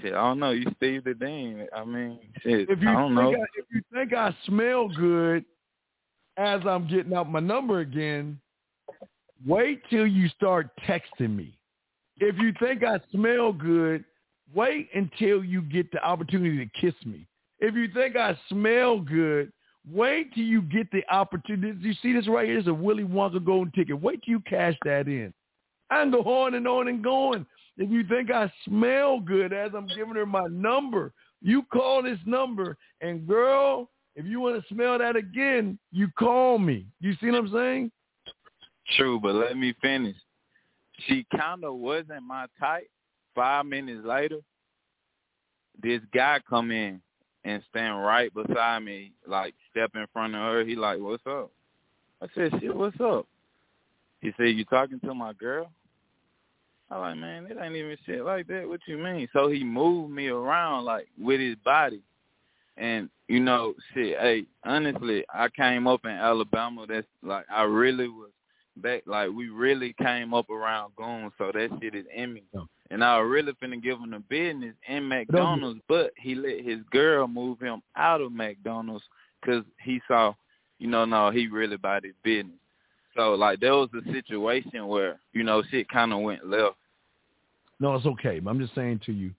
D: shit, I don't know, you Steve the Dean. I mean shit,
A: If you
D: I don't know.
A: I, if you think I smell good as I'm getting out my number again, wait till you start texting me. If you think I smell good, wait until you get the opportunity to kiss me. If you think I smell good, wait till you get the opportunity. You see this right here? It's a Willy Wonka golden ticket. Wait till you cash that in. I can go on and on and going. If you think I smell good as I'm giving her my number, you call this number and girl, if you want to smell that again, you call me. You see what I'm saying?
D: True, but let me finish. She kinda wasn't my type. Five minutes later, this guy come in and stand right beside me, like step in front of her. He like, What's up? I said, Shit, what's up? He said, You talking to my girl? I like, man, it ain't even shit like that. What you mean? So he moved me around like with his body. And, you know, shit, hey, honestly, I came up in Alabama. That's like I really was back like we really came up around goons, so that shit is in me. And I was really finna give him the business in McDonald's, but he let his girl move him out of McDonald's because he saw, you know, no, he really about his business. So like there was a situation where you know shit kind of went left.
A: No, it's okay. I'm just saying to you,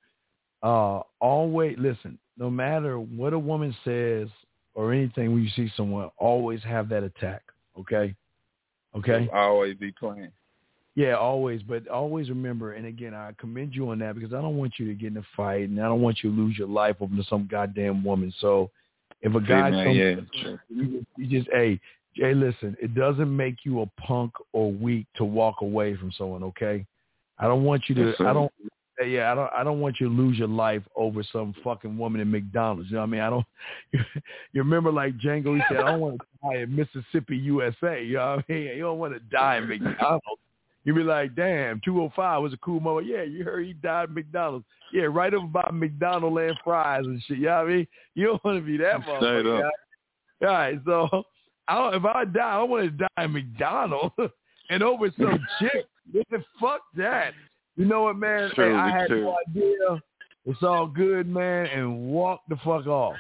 A: uh, always listen. No matter what a woman says or anything, when you see someone, always have that attack. Okay. Okay.
D: I always be playing.
A: Yeah, always. But always remember, and again, I commend you on that because I don't want you to get in a fight, and I don't want you to lose your life over to some goddamn woman. So, if a guy
D: man,
A: comes,
D: yeah, sure.
A: you, you just hey, hey, listen, it doesn't make you a punk or weak to walk away from someone. Okay. I don't want you to.
D: Yes.
A: I don't. Uh, yeah, I don't. I don't want you to lose your life over some fucking woman in McDonald's. You know what I mean? I don't. [laughs] You remember, like Django, he said, "I don't want to die in Mississippi, USA." You know what I mean? You don't want to die in McDonald's. You be like, "Damn, 205 was a cool moment." Yeah, you heard he died in McDonald's. Yeah, right over by McDonald's and fries and shit. You know what I mean? You don't want to be that
D: Straight
A: motherfucker.
D: up.
A: All right, so I don't, if I die, I want to die in McDonald's [laughs] and over some [laughs] chick. Fuck that. You know what, man?
D: True,
A: I had
D: true.
A: no idea. It's all good, man, and walk the fuck off.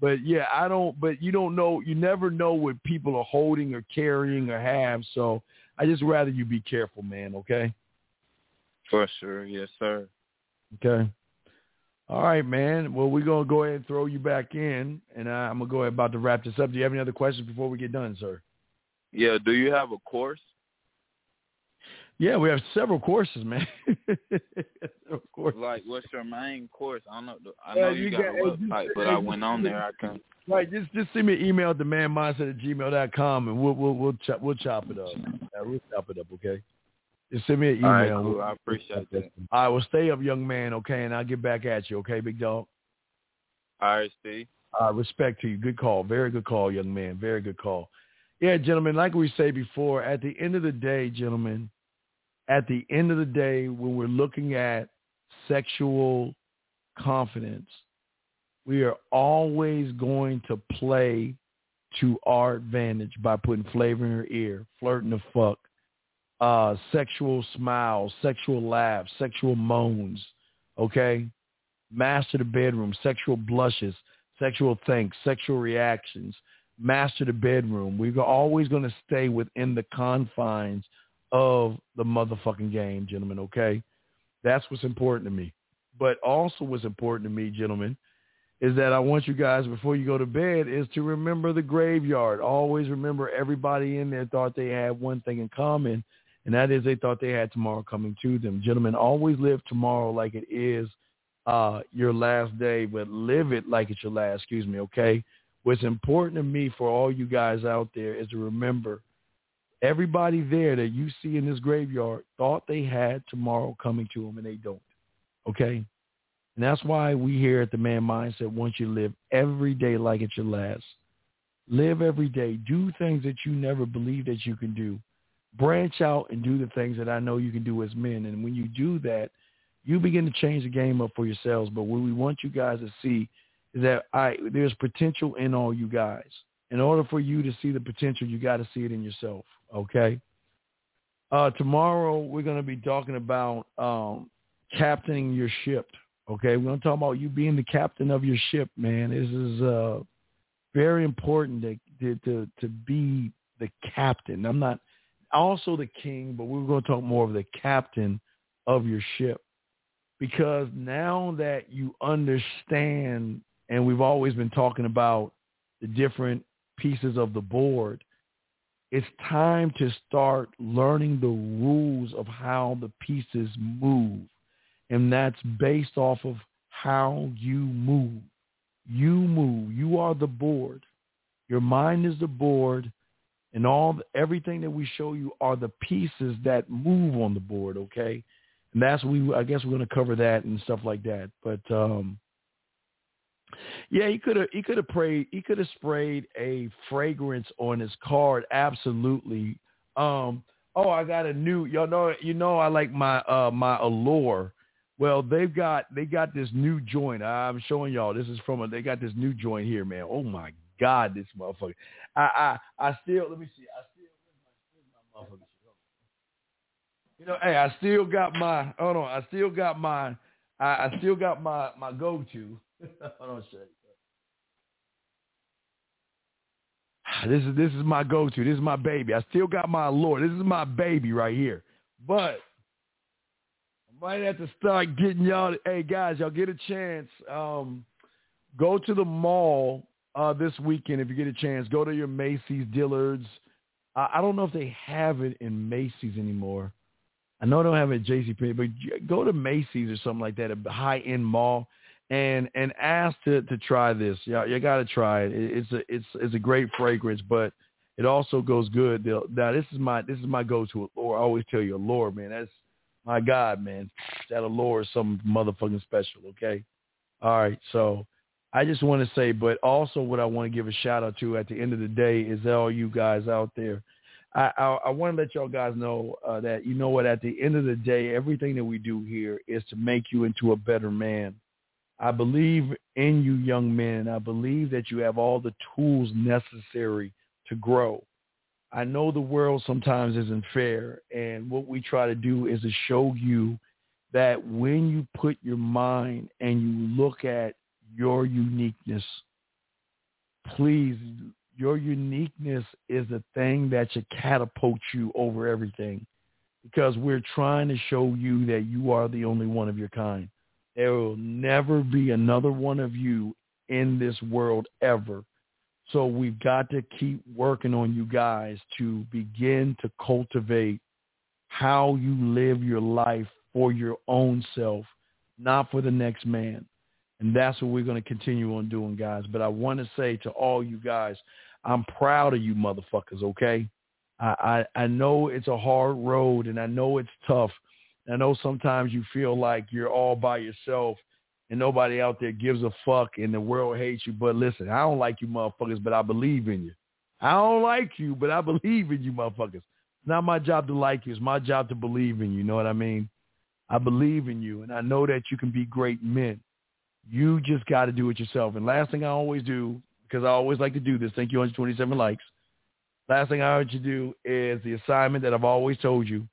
A: But yeah, I don't. But you don't know. You never know what people are holding or carrying or have. So I just rather you be careful, man. Okay.
D: For sure. Yes, sir.
A: Okay. All right, man. Well, we're gonna go ahead and throw you back in, and I, I'm gonna go ahead about to wrap this up. Do you have any other questions before we get done, sir?
D: Yeah. Do you have a course?
A: Yeah, we have several courses, man. [laughs] several courses.
D: Like, what's your main course? I know. I
A: Yeah,
D: know you,
A: you
D: got,
A: got-
D: a
A: hey,
D: website,
A: you-
D: but
A: hey,
D: I went on there. I can.
A: Right, just just send me an email at themanmindset at gmail.com and we'll we'll we'll chop we'll chop it up. Yeah, we'll chop it up, okay? Just send me an email.
D: All right, cool. I appreciate that.
A: All right, well stay up, young man, okay, and I'll get back at you, okay, big dog?
D: All right, Steve.
A: Uh, respect to you. Good call. Very good call, young man. Very good call. Yeah, gentlemen, like we say before, at the end of the day, gentlemen, at the end of the day, when we're looking at sexual confidence, we are always going to play to our advantage by putting flavor in her ear, flirting the fuck, uh, sexual smiles, sexual laughs, sexual moans, okay? Master the bedroom, sexual blushes, sexual thanks, sexual reactions, master the bedroom. We're always going to stay within the confines of the motherfucking game, gentlemen, okay? That's what's important to me. But also what's important to me, gentlemen, is that I want you guys, before you go to bed, is to remember the graveyard. Always remember everybody in there thought they had one thing in common, and that is they thought they had tomorrow coming to them. Gentlemen, always live tomorrow like it is uh, your last day, but live it like it's your last, excuse me, okay? What's important to me for all you guys out there is to remember everybody there that you see in this graveyard thought they had tomorrow coming to them, and they don't, okay? And that's why we here at the Man Mindset want you to live every day like it's your last. Live every day. Do things that you never believed that you can do. Branch out and do the things that I know you can do as men. And when you do that, you begin to change the game up for yourselves. But what we want you guys to see is that I there's potential in all you guys. In order for you to see the potential, you got to see it in yourself. Okay. Uh, tomorrow we're going to be talking about um, captaining your ship. Okay, we're going to talk about you being the captain of your ship, man. This is uh, very important to, to to to be the captain. I'm not also the king, but we're going to talk more of the captain of your ship because now that you understand, and we've always been talking about the different pieces of the board, it's time to start learning the rules of how the pieces move. And that's based off of how you move. You move. You are the board. Your mind is the board, and all everything that we show you are the pieces that move on the board. Okay, and that's we. I guess we're to cover that and stuff like that. But um, yeah, he could have he could have prayed he could have sprayed a fragrance on his card. Absolutely. Um, oh, I got a new. Y'all know you know I like my uh my allure. Well, they've got they got this new joint. I'm showing y'all. This is from a. They got this new joint here, man. Oh my God, this motherfucker. I I I still let me see. I still my, motherfucker. You know, hey, I still got my. Hold on, I still got my. I, I still got my my go to. Hold on, shit. This is this is my go to. This is my baby. I still got my Allure. This is my baby right here. But I might have to start getting y'all. Hey guys, y'all get a chance. Um, go to the mall uh, this weekend if you get a chance. Go to your Macy's, Dillard's, I, I don't know if they have it in Macy's anymore. I know they don't have it at JCPenney, but go to Macy's or something like that, a high end mall, and and ask to to try this. Yeah, you, got to try it. it. It's a it's it's a great fragrance, but it also goes good. Now this is my this is my go to. Or I always tell you, Allure, man, that's my God, man. That allure is some motherfucking special. Okay, all right. So I just want to say, but also what I want to give a shout out to at the end of the day is all you guys out there I, I, I want to let y'all guys know uh, that you know what at the end of the day, everything that we do here is to make you into a better man. I believe in you, young men. I believe that you have all the tools necessary to grow. I know the world sometimes isn't fair, and what we try to do is to show you that when you put your mind and you look at your uniqueness, please your uniqueness is the thing that should catapult you over everything because we're trying to show you that you are the only one of your kind. There will never be another one of you in this world ever. So we've got to keep working on you guys to begin to cultivate how you live your life for your own self, not for the next man. And that's what we're going to continue on doing, guys. But I want to say to all you guys, I'm proud of you motherfuckers, okay? I, I, I know it's a hard road and I know it's tough. I know sometimes you feel like you're all by yourself and nobody out there gives a fuck and the world hates you. But listen, I don't like you motherfuckers, but I believe in you. I don't like you, but I believe in you motherfuckers. It's not my job to like you. It's my job to believe in you. You know what I mean? I believe in you and I know that you can be great men. You just got to do it yourself. And last thing I always do, because I always like to do this, thank you 127 likes. Last thing I want you to do is the assignment that I've always told you.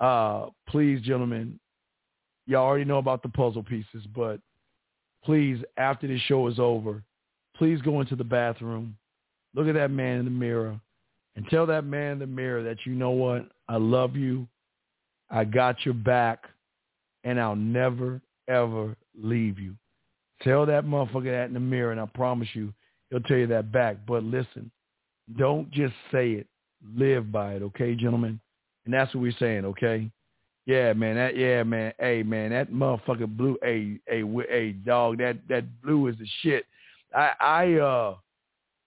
A: Uh, please, gentlemen, y'all already know about the puzzle pieces, but please, after this show is over, please go into the bathroom, look at that man in the mirror, and tell that man in the mirror that you know what, I love you, I got your back, and I'll never, ever leave you. Tell that motherfucker that in the mirror, and I promise you, he'll tell you that back. But listen, don't just say it. Live by it, okay, gentlemen? And that's what we're saying, okay? Yeah, man. That yeah, man. Hey, man. That motherfucker blue. Hey, hey, hey, dog. That that blue is the shit. I I uh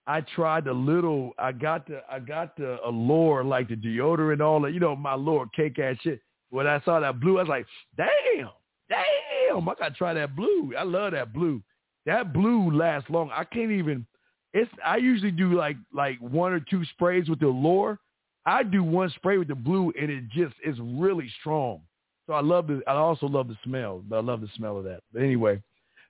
A: I tried the little. I got the I got the Allure like the deodorant, all that. You know my lord cake ass shit. When I saw that blue, I was like, damn damn, I gotta try that blue. I love that blue. That blue lasts long. I can't even. It's. I usually do like like one or two sprays with the lure. I do one spray with the blue, and it just is really strong. So I love the. I also love the smell. I love the smell of that. But anyway,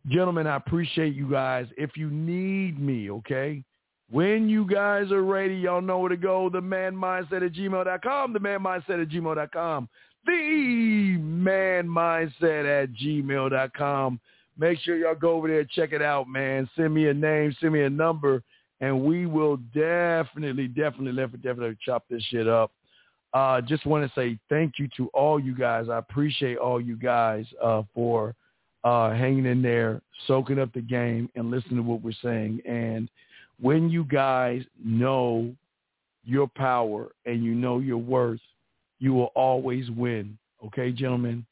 A: gentlemen, I appreciate you guys. If you need me, okay. When you guys are ready, y'all know where to go. The man mindset at gmail.com. The man mindset at gmail.com the man mindset at gmail.com. Make sure y'all go over there, check it out, man. Send me a name, send me a number, and we will definitely, definitely, definitely chop this shit up. Uh, just want to say thank you to all you guys. I appreciate all you guys uh, for uh, hanging in there, soaking up the game, and listening to what we're saying. And when you guys know your power and you know your worth, you will always win. Okay, gentlemen?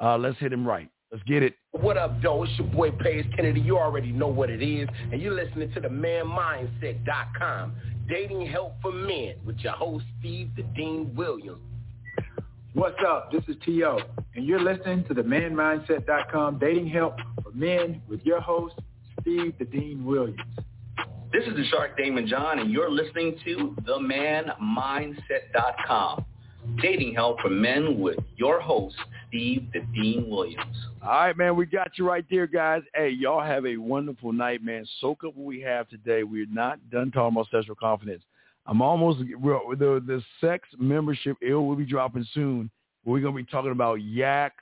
A: Uh, let's hit him right. Let's get it.
E: What up, though? It's your boy Page Kennedy. You already know what it is. And you're listening to the manmindset.com. Dating help for men with your host, Steve the Dean Williams.
F: What's up? This is T.O. And you're listening to the manmindset.com dating help for men with your host, Steve the Dean Williams.
G: This is the Shark Daymond John, and you're listening to themanmindset.com dating help for men with your host, Steve the Dean Williams.
A: All right, man, we got you right there, guys. Hey, y'all have a wonderful night, man. Soak up what we have today. We're not done talking about sexual confidence. I'm almost the the sex membership ill will be dropping soon. We're gonna be talking about yak.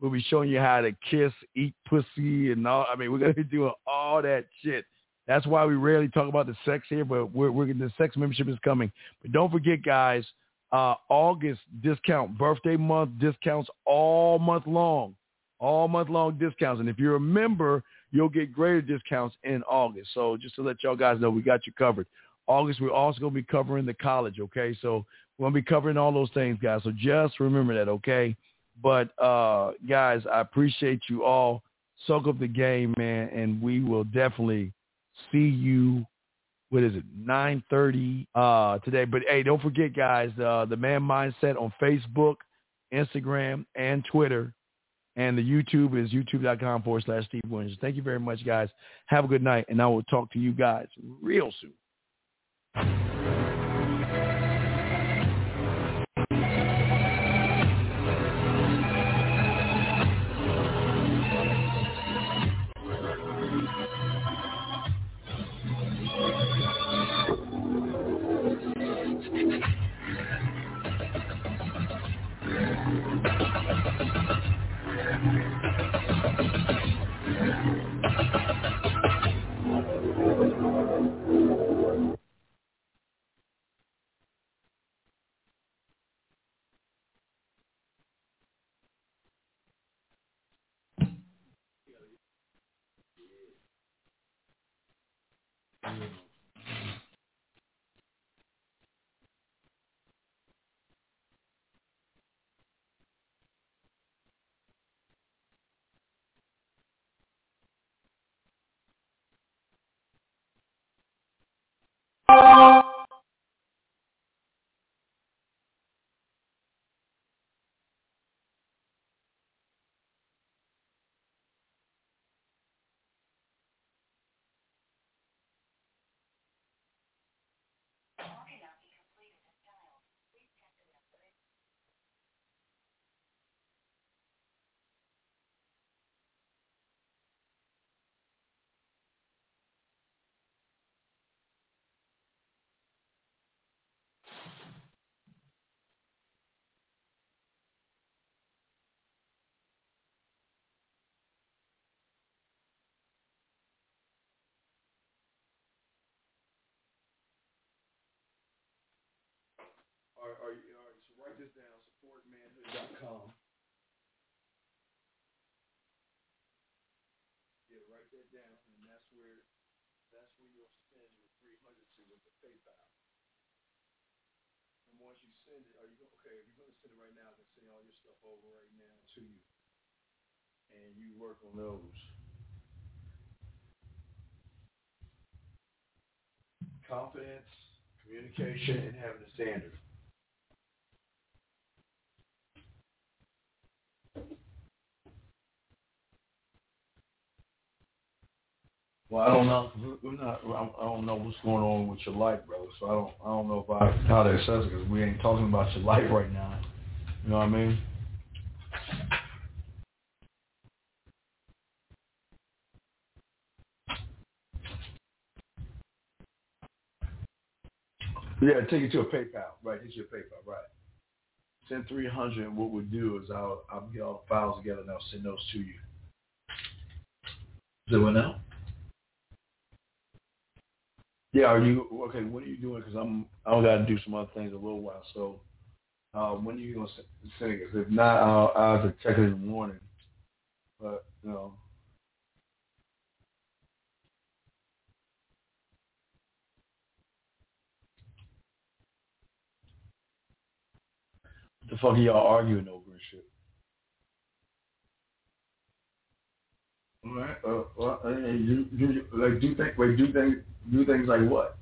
A: We'll be showing you how to kiss, eat pussy, and all. I mean, we're gonna be doing all that shit. That's why we rarely talk about the sex here, but we're, we're the sex membership is coming. But don't forget, guys uh, August discount, birthday month discounts all month long, all month long discounts. And if you're a member, you'll get greater discounts in August. So just to let y'all guys know, we got you covered. August, we're also going to be covering the college, okay? So we're going to be covering all those things, guys. So just remember that, okay? But, uh, guys, I appreciate you all. Soak up the game, man, and we will definitely see you what is it, 9.30 uh, today. But, hey, don't forget, guys, uh, the Man Mindset on Facebook, Instagram, and Twitter. And the YouTube is youtube.com forward slash Steve Williams. Thank you very much, guys. Have a good night, and I will talk to you guys real soon. All right, all right, all right, so write this down, supportmanhood.com. Yeah, write that down, and that's where, that's where you'll send your three hundred to with the PayPal. And once you send it, are you, okay, if you're gonna send it right now, I can send all your stuff over right now to you. And you work on those. Confidence, communication, and having a standard. Well, I don't know. We're not. I don't know what's going on with your life, brother. So I don't. I don't know if I how to assess it because we ain't talking about your life right now. You know what I mean? Yeah, take it to a PayPal. Right, it's your PayPal. Right. Send three hundred. What we'll do is I'll I'll get all the files together and I'll send those to you. Is it what now? Yeah, are you okay? What are you doing? Because I'm I got to do some other things a little while. So uh, when are you gonna it? 'Cause if not, I'll, I'll have to check it in the morning. But you know, what the fuck are y'all arguing over and shit? All right. Uh, well, uh, you, you, like do things like do things do things like what?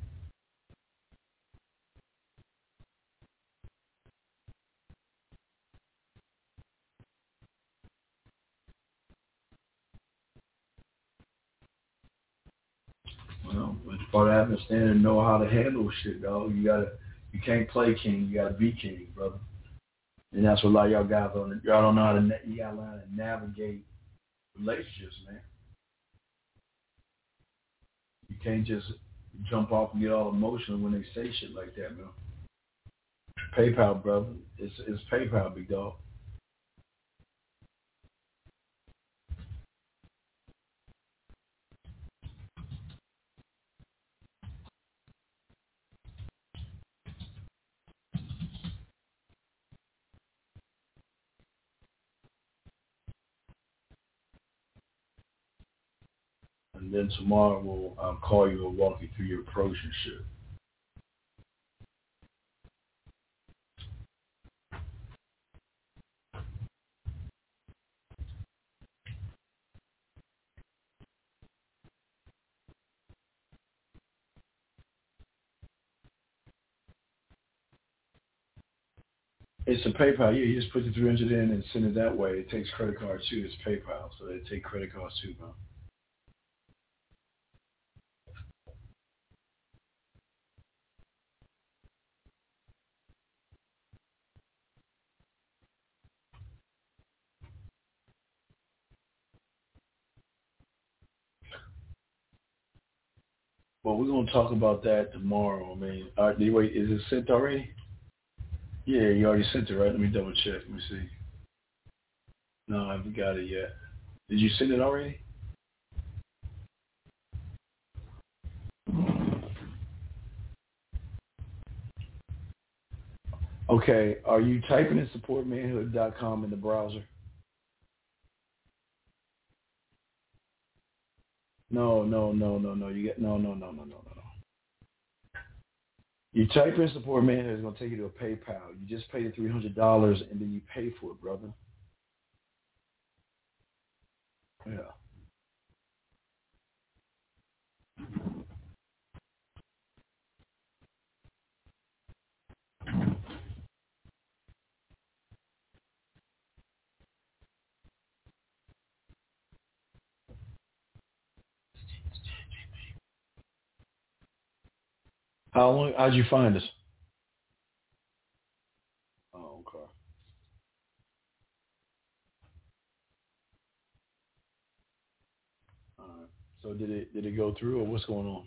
A: Well, it's part of having to stand and know how to handle shit, dog. You gotta, you can't play king. You gotta be king, brother. And that's what a lot of y'all guys don't. Y'all don't know how to. You gotta learn how to navigate relationships, man. You can't just jump off and get all emotional when they say shit like that, man. PayPal, brother. It's it's PayPal, big dog. then tomorrow we'll um, call you and walk you through your approach and shit. It's a PayPal. Yeah, you just put the 300 in and send it that way. It takes credit card too. It's PayPal, so they take credit cards too, bro. Well, we're gonna talk about that tomorrow. I mean, uh, wait, is it sent already? Yeah, you already sent it, right? Let me double check. Let me see. No, I haven't got it yet. Did you send it already? Okay, are you typing in supportmanhood.com in the browser? No, no, no, no, no. You get no, no, no, no, no, no. no. You type in support man, it's gonna take you to a PayPal. You just pay the three hundred dollars and then you pay for it, brother. Yeah. How long? How'd you find us? Oh, okay. All right. So did it did it go through or what's going on?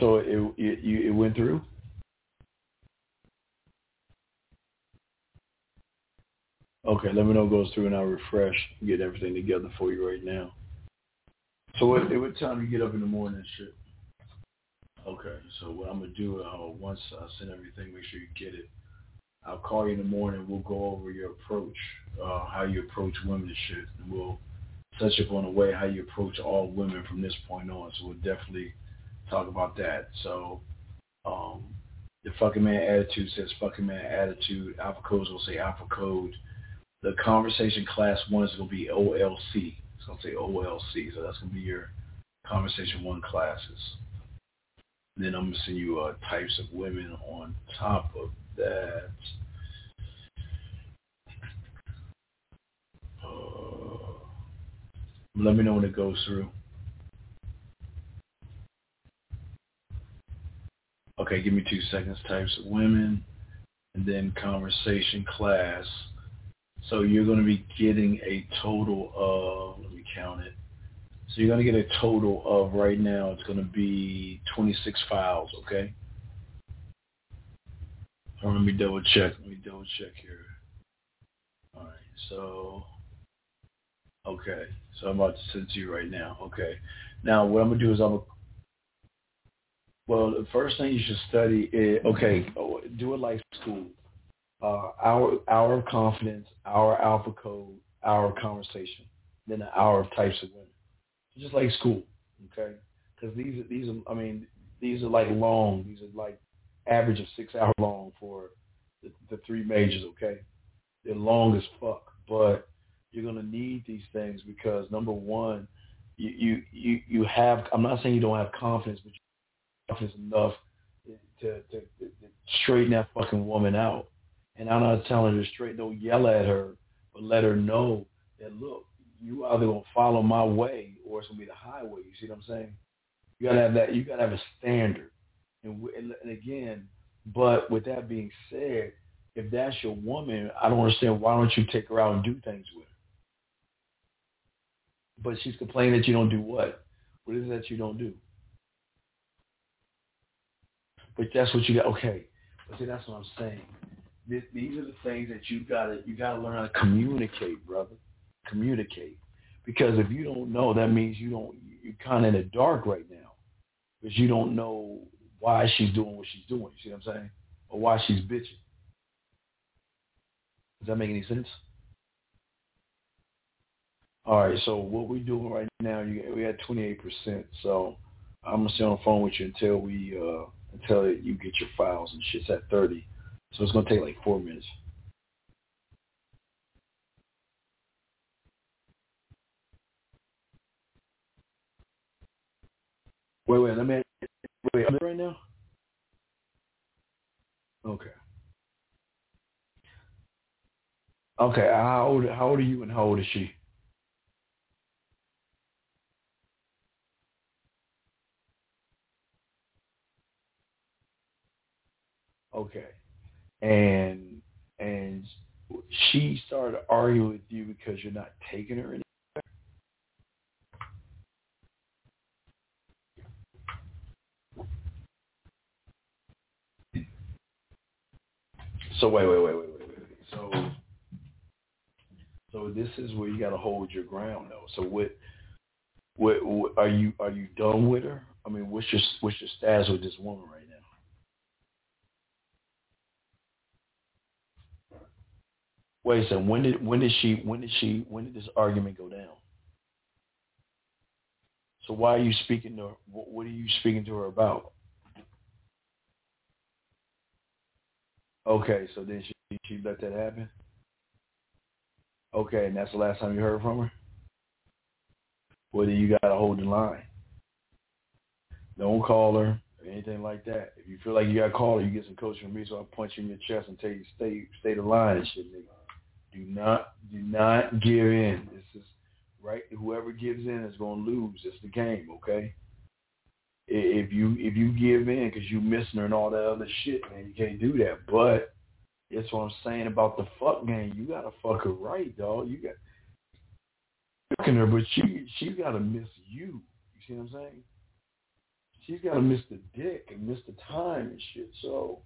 A: So it it you it went through. Okay, let me know it goes through and I'll refresh, get everything together for you right now. So what, what time you get up in the morning and shit? Okay, so what I'm gonna do, uh, once I send everything, make sure you get it. I'll call you in the morning. We'll go over your approach, uh, how you approach women and shit, and we'll touch upon the way how you approach all women from this point on. So we'll definitely talk about that. So, um, the fucking man attitude says fucking man attitude. Alpha codes will say alpha code. The conversation class one is gonna be OLC. It's going to say OLC, so that's going to be your Conversation 1 classes. then I'm going to send you uh, types of women on top of that. Uh, let me know when it goes through. Okay, give me two seconds. Types of women, and then conversation class. So you're going to be getting a total of, let me count it. So you're going to get a total of, right now, it's going to be 26 files, okay? let me double check. Let me double check here. All right, so, okay. So I'm about to send to you right now. Okay. Now what I'm going to do is I'm going to well, the first thing you should study is, okay, do it like school uh, hour hour of confidence, our alpha code, our conversation, then an hour of types of women. Just like school, okay? Because these are these are I mean these are like long. These are like average of six hours long for the, the three majors, okay? They're long as fuck, but you're gonna need these things because number one, you you you, you have. I'm not saying you don't have confidence, but you have confidence enough to, to, to straighten that fucking woman out and I'm not telling her straight, don't yell at her, but let her know that, look, you either going to follow my way or it's going to be the highway. You see what I'm saying? You got to have that. You got to have a standard. And, and again, but with that being said, if that's your woman, I don't understand why don't you take her out and do things with her? But she's complaining that you don't do what? What is it that you don't do? But that's what you got. Okay. But see, that's what I'm saying this, these are the things that you gotta you gotta learn how to communicate, brother. Communicate, because if you don't know, that means you don't you're kind of in the dark right now, because you don't know why she's doing what she's doing. You see what I'm saying? Or why she's bitching. Does that make any sense? All right, so what we're doing right now, you, we had 28%. So I'm gonna stay on the phone with you until we uh, until you get your files and shit's at 30. So it's going to take like four minutes. Wait, wait, let me. Wait, I'm right now. Okay. Okay. How old? How old are you, and how old is she? Okay. And and she started arguing with you because you're not taking her anywhere. So wait, wait, wait, wait, wait, wait. So so this is where you got to hold your ground, though. So what, what, what are you are you done with her? I mean, what's your what's your status with this woman right now? Wait a second. When did when did she when did she when did this argument go down? So why are you speaking to her? What are you speaking to her about? Okay, so then she she let that happen. Okay, and that's the last time you heard from her? Well, then you got to hold the line. Don't call her or anything like that. If you feel like you got to call her, you get some coaching from me, so I'll punch you in your chest and tell you stay stay the line and shit, nigga. Do not do not give in. This is right. Whoever gives in is gonna lose. It's the game, okay? If you if you give in because you missing her and all that other shit, man, you can't do that. But that's what I'm saying about the fuck game. You gotta fuck her right, dog. You got fucking her, but she she gotta miss you. You see what I'm saying? She's gotta miss the dick and miss the time and shit. So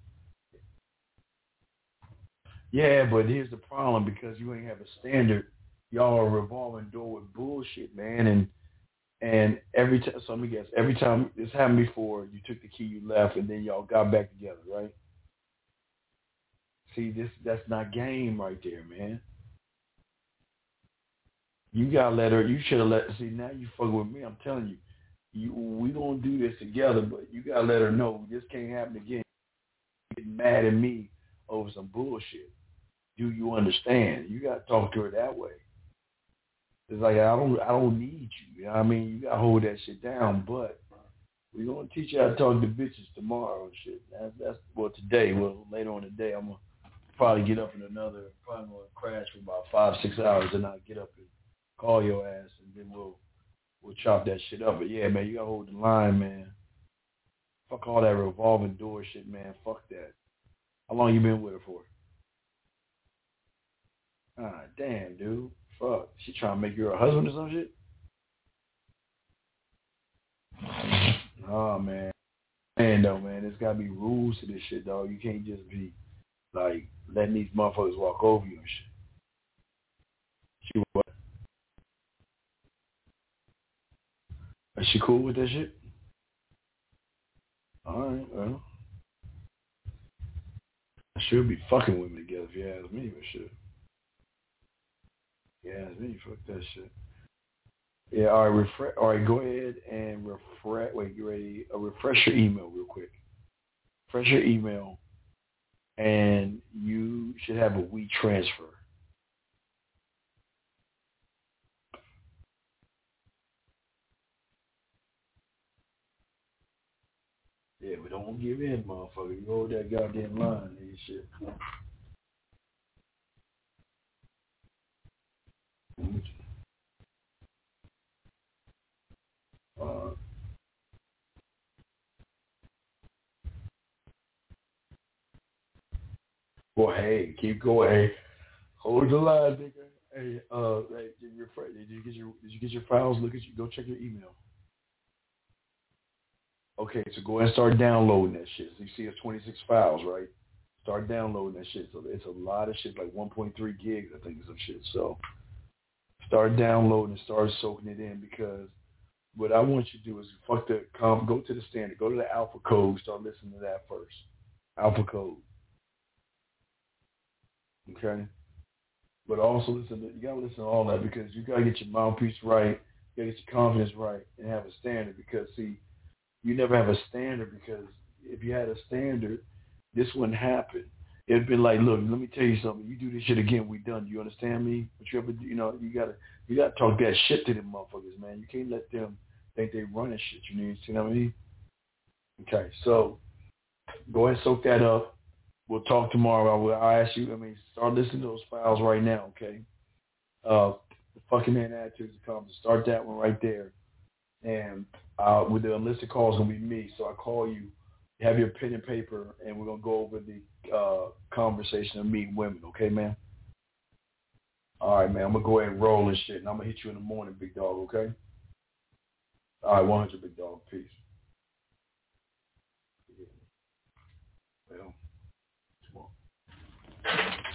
A: yeah, but here's the problem because you ain't have a standard. Y'all are revolving door with bullshit, man. And and every time, so let me guess, every time this happened before, you took the key, you left, and then y'all got back together, right? See, this that's not game right there, man. You gotta let her. You should have let. See, now you fucking with me. I'm telling you, you we gonna do this together, but you gotta let her know this can't happen again. Getting mad at me over some bullshit. Do you understand? You gotta talk to her that way. It's like I don't, I don't need you. You know what I mean? You gotta hold that shit down, but we're gonna teach you how to talk to bitches tomorrow and shit. That's that's well today. Well later on today, I'm gonna probably get up in another, probably gonna crash for about five, six hours, and I'll get up and call your ass, and then we'll we'll chop that shit up. But yeah, man, you gotta hold the line, man. Fuck all that revolving door shit, man. Fuck that. How long you been with her for? Ah, damn, dude. Fuck. She trying to make you her husband or some shit? Oh man. Man though, man, there's gotta be rules to this shit, dog. You can't just be like letting these motherfuckers walk over you and shit. She what? Is she cool with that shit? Alright, well. I should be fucking women together if you ask me, but shit. Yeah, me, fuck that shit. Yeah, all right, refresh. All right, go ahead and refresh. Wait, you ready? Uh, refresh your email real quick. Refresh your email and you should have a we transfer. Yeah, but don't give in, motherfucker. You hold that goddamn line and shit. Uh, Well, hey, keep going. Hold the line, nigga. Hey, uh, hey, did you, did you get your did you get your files? Look at you. Go check your email. Okay, so go ahead and start downloading that shit. So you see it's 26 files, right? Start downloading that shit. So it's a lot of shit, like 1.3 gigs, I think, some shit. So start downloading and start soaking it in because what I want you to do is fuck the comp, go to the standard, go to the alpha code, start listening to that first. Alpha code. Okay? But also listen to, you gotta listen to all that because you gotta get your mouthpiece right, you gotta get your confidence right and have a standard because see, you never have a standard because if you had a standard, this wouldn't happen. It'd be like, look, let me tell you something. You do this shit again, we done. You understand me? But you ever, you know, you gotta, you gotta talk that shit to them motherfuckers, man. You can't let them think they running shit. You need, you know what I mean? Okay, so go ahead and soak that up we'll talk tomorrow. I will. I ask you. I mean, start listening to those files right now. Okay. Uh, the fucking man attitudes to come. Start that one right there, and uh, with the enlisted calls gonna be me. So I call you have your pen and paper, and we're gonna go over the uh, conversation of meeting women. Okay, man. All right, man. I'm gonna go ahead and roll and shit, and I'm gonna hit you in the morning, big dog. Okay. All right, 100, big dog. Peace. Yeah. Well, come on.